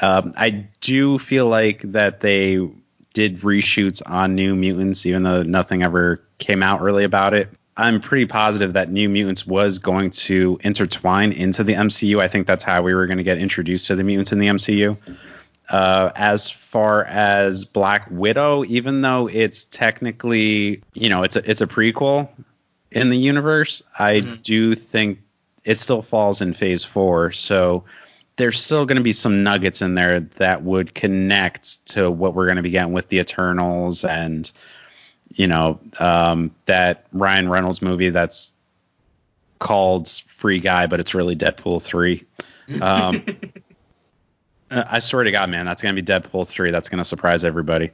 Um, I do feel like that they did reshoots on New Mutants, even though nothing ever came out really about it. I'm pretty positive that New Mutants was going to intertwine into the MCU. I think that's how we were going to get introduced to the mutants in the MCU. Uh, as far as Black Widow, even though it's technically, you know, it's a it's a prequel, in the universe. I mm-hmm. do think it still falls in phase four. So there's still going to be some nuggets in there that would connect to what we're going to be getting with the Eternals and, you know, um, that Ryan Reynolds movie that's called Free Guy, but it's really Deadpool 3. Um, I swear to God, man, that's going to be Deadpool 3. That's going to surprise everybody.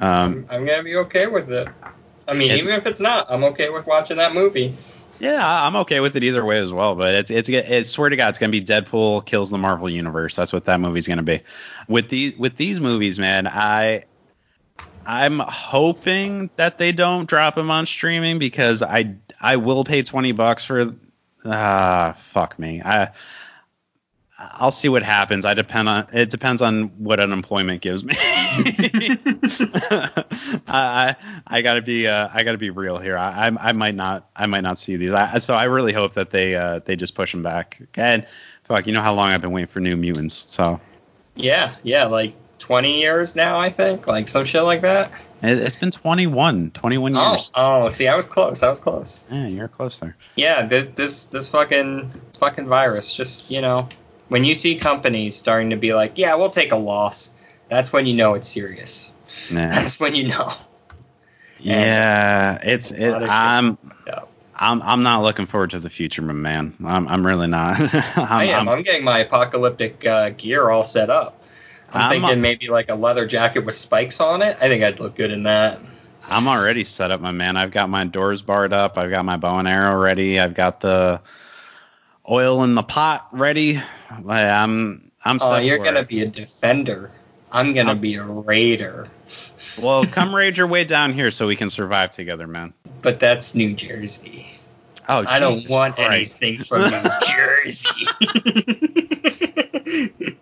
Um, I'm, I'm going to be okay with it. I mean, it's, even if it's not, I'm okay with watching that movie. Yeah, I'm okay with it either way as well. But it's it's it's swear to God, it's gonna be Deadpool kills the Marvel universe. That's what that movie's gonna be. With these with these movies, man, I I'm hoping that they don't drop them on streaming because I I will pay twenty bucks for ah fuck me. I I'll see what happens. I depend on it depends on what unemployment gives me. I I gotta be uh, I gotta be real here. I, I, I might not I might not see these. I, so I really hope that they uh, they just push them back. And fuck, you know how long I've been waiting for New Mutants. So yeah, yeah, like twenty years now. I think like some shit like that. It, has been 21, 21 oh, years. Oh, see, I was close. I was close. Yeah, you're close there. Yeah, this this this fucking fucking virus just you know when you see companies starting to be like, yeah, we'll take a loss, that's when you know it's serious. Nah. That's when you know. Yeah, and it's it. I'm. I'm I'm not looking forward to the future, my man. I'm I'm really not. I'm, I am. I'm, I'm, getting my apocalyptic uh, gear all set up. I'm, I'm thinking a, maybe like a leather jacket with spikes on it. I think I'd look good in that. I'm already set up, my man. I've got my doors barred up. I've got my bow and arrow ready. I've got the oil in the pot ready. I'm I'm. Oh, you're gonna it. be a defender. I'm gonna I'm, be a raider. well, come raid your way down here so we can survive together, man. But that's New Jersey. Oh, I Jesus don't want Christ. anything from New Jersey.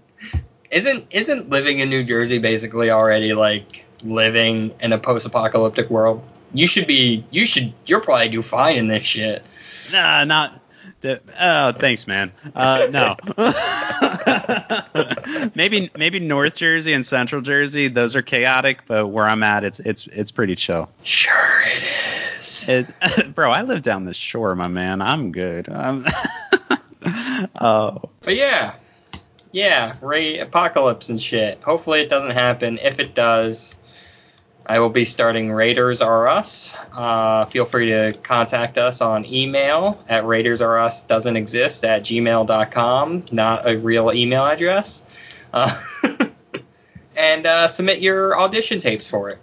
isn't isn't living in New Jersey basically already like living in a post-apocalyptic world? You should be. You should. You'll probably do fine in this shit. Nah, not oh, thanks, man. Uh, no. maybe maybe North Jersey and Central Jersey, those are chaotic, but where I'm at, it's it's it's pretty chill. Sure, it is. It, bro, I live down the shore, my man. I'm good. I'm oh, but yeah, yeah, Ray apocalypse and shit. Hopefully, it doesn't happen. If it does, I will be starting Raiders R Us. Uh, feel free to contact us on email at Raiders R Us doesn't exist at gmail.com, not a real email address. Uh, and uh, submit your audition tapes for it.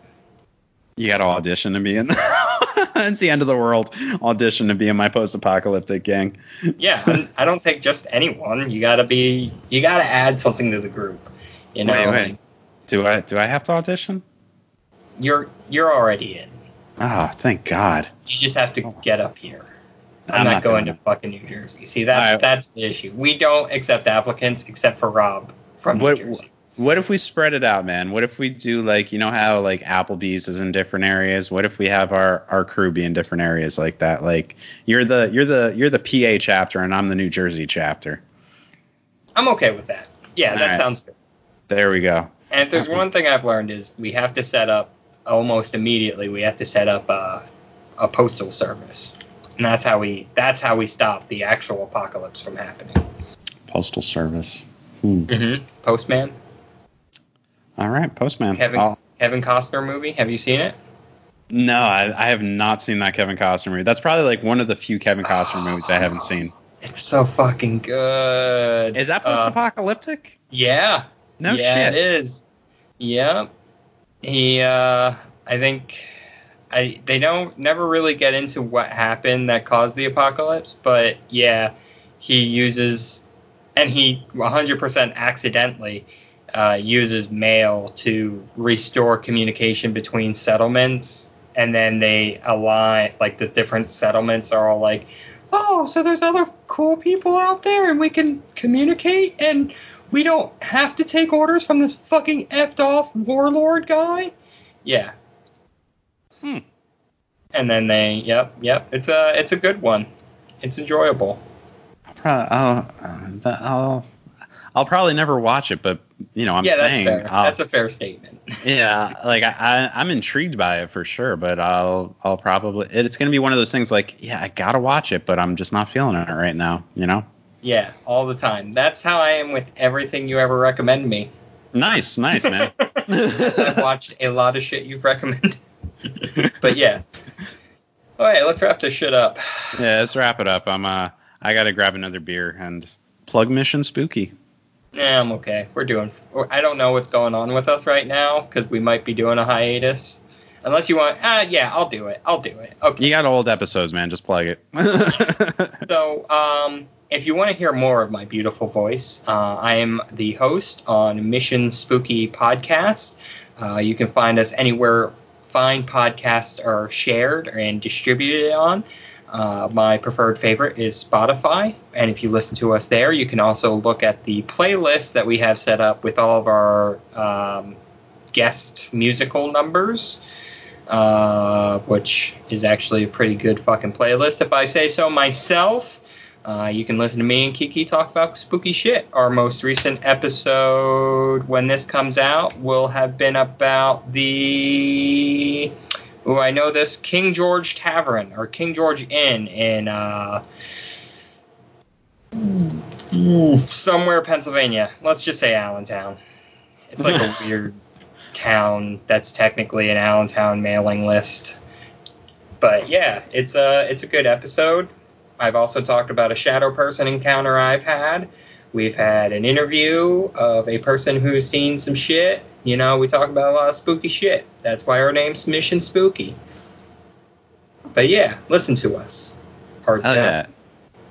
You got to audition to be in. it's the end of the world. Audition to be in my post-apocalyptic gang. yeah, I don't take just anyone. You got to be. You got to add something to the group. You know. Wait, wait Do I do I have to audition? You're you're already in. Oh, thank God. You just have to Oh. get up here. I'm, I'm not, not going to doing fucking New Jersey. See, that's Alright. that's the issue. We don't accept applicants except for Rob from What- New Jersey. What if we spread it out, man? What if we do like you know how like Applebee's is in different areas? What if we have our our crew be in different areas like that? Like you're the you're the you're the PA chapter and I'm the New Jersey chapter. I'm okay with that. Yeah, that Alright. sounds good. There we go. And if there's one thing I've learned is we have to set up almost immediately. We have to set up uh, a postal service, and that's how we that's how we stop the actual apocalypse from happening. Postal Service. Hmm. Mm-hmm. Postman, All right, Postman. Kevin I'll- Kevin Costner movie. Have you seen it? no, I, I have not seen that Kevin Costner movie. That's probably like one of the few Kevin Costner movies I haven't seen. It's so fucking good. Is that Uh, post-apocalyptic? yeah. no yeah, shit. it is. Yeah. He uh I think I they don't never really get into what happened that caused the apocalypse, but yeah, he uses and he 100% accidentally uh, uses mail to restore communication between settlements and then they align like the different settlements are all like oh so there's other cool people out there and we can communicate and we don't have to take orders from this fucking effed off warlord guy. Yeah. Hmm. And then they, yep, yep. It's a, it's a good one. It's enjoyable. I'll probably, I'll, uh, I'll, I'll probably never watch it, but you know, I'm yeah, that's saying, fair. I'll- That's a fair statement. yeah, like I, I, I'm intrigued by it for sure, but I'll, I'll probably, it's going to be one of those things like, yeah, I gotta watch it, but I'm just not feeling it right now, you know? Yeah, all the time. That's how I am with everything you ever recommend me. Nice, nice, man. I've watched a lot of shit you've recommended. but yeah. All right, let's wrap this shit up. yeah, let's wrap it up. I'm, uh, I gotta grab another beer and plug Mission Spooky. Yeah, I'm okay. We're doing. I don't know what's going on with us right now because we might be doing a hiatus. Unless you want, ah, yeah, I'll do it. I'll do it. Okay. You got old episodes, man. Just plug it. So, um, if you want to hear more of my beautiful voice, uh, I am the host on Mission Spooky Podcast. Uh, you can find us anywhere fine podcasts are shared and distributed on. Uh, my preferred favorite is Spotify, and if you listen to us there, you can also look at the playlist that we have set up with all of our um, guest musical numbers uh, which is actually a pretty good fucking playlist if I say so myself. Uh, you can listen to me and Kiki talk about spooky shit. Our most recent episode, when this comes out, will have been about the. Oh, I know this King George Tavern or King George Inn in uh, somewhere Pennsylvania. Let's just say Allentown. It's like a weird town that's technically an Allentown mailing list. But yeah, it's a it's a good episode. I've also talked about a shadow person encounter I've had. We've had an interview of a person who's seen some shit. You know, we talk about a lot of spooky shit. That's why our name's Mission Spooky. But yeah, listen to us. Hard Oh yeah.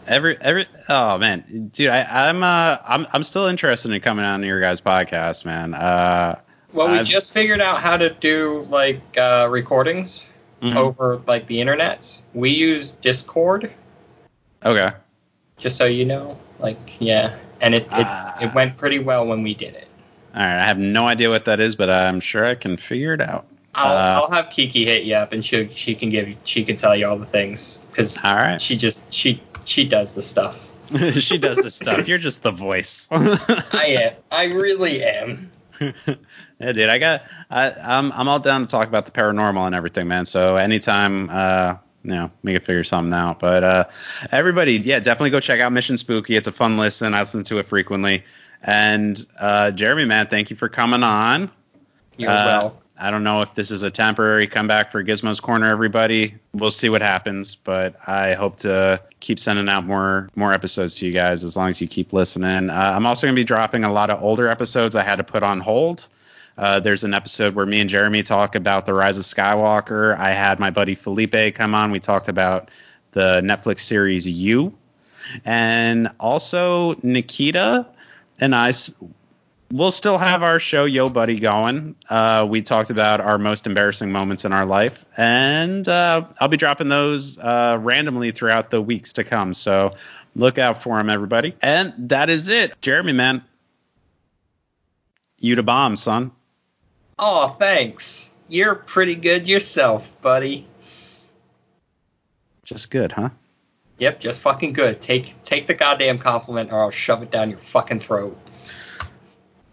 Every every oh man, dude, I, I'm uh I'm I'm still interested in coming on your guys' podcast, man. Uh, Well, we I've- just figured out how to do like uh, recordings mhm. over like the internets. We use Discord. okay, just so you know. Like, yeah, and it it, Ah. it went pretty well when we did it. all right. I have no idea what that is, but I'm sure I can figure it out. I'll Uh, I'll have Kiki hit you up, and she she can give you, she can tell you all the things because All right, she just she she does the stuff. she does the stuff. You're just the voice. I am. I really am. yeah, dude, I got I I'm I'm all down to talk about the paranormal and everything, man. So anytime, uh, you know, we can figure something out. But uh, everybody, yeah, definitely go check out Mission Spooky. It's a fun listen. I listen to it frequently. And uh, Jeremy, man, thank you for coming on. You're Uh, well. I don't know if this is a temporary comeback for Gizmo's Corner, everybody. We'll see what happens, but I hope to keep sending out more more episodes to you guys as long as you keep listening. Uh, I'm also going to be dropping a lot of older episodes I had to put on hold. Uh, there's an episode where me and Jeremy talk about the Rise of Skywalker. I had my buddy Felipe come on. We talked about the Netflix series You, and also Nikita and I we'll still have our show Yo Buddy going. Uh, we talked about our most embarrassing moments in our life, and uh, I'll be dropping those uh, randomly throughout the weeks to come. So look out for them, everybody. And that is it, Jeremy, man. You to bomb, son. Oh, thanks. You're pretty good yourself, buddy. Just good, huh? Yep, just fucking good. Take take the goddamn compliment, or I'll shove it down your fucking throat.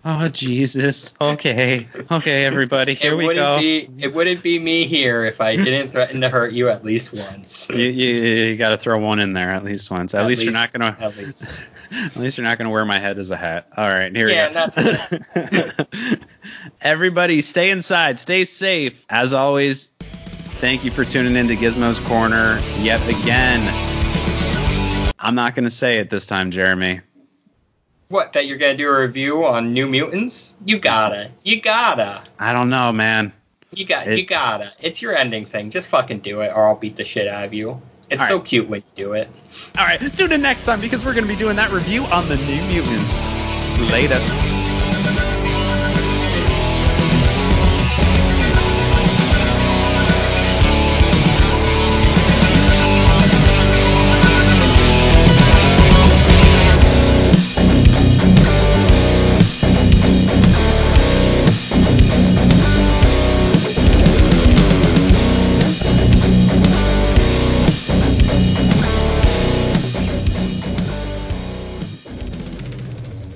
Oh Jesus! Okay, okay, everybody, here it we go. Be, it wouldn't be me here if I didn't threaten to hurt you at least once. you, you, you got to throw one in there at least once. At, At least, you're not gonna. At least. At least you're not gonna wear my head as a hat. All right, here Yeah, we go. Everybody, stay inside, stay safe. As always, thank you for tuning in to Gizmo's Corner yet again. I'm not gonna say it this time, Jeremy. What? That you're gonna do a review on New Mutants? You gotta. You gotta. I don't know, man. You got. It- you gotta. It's your ending thing. Just fucking do it, or I'll beat the shit out of you. It's All so right. cute when you do it. All right, tune in next time because we're gonna be doing that review on the New Mutants. Later.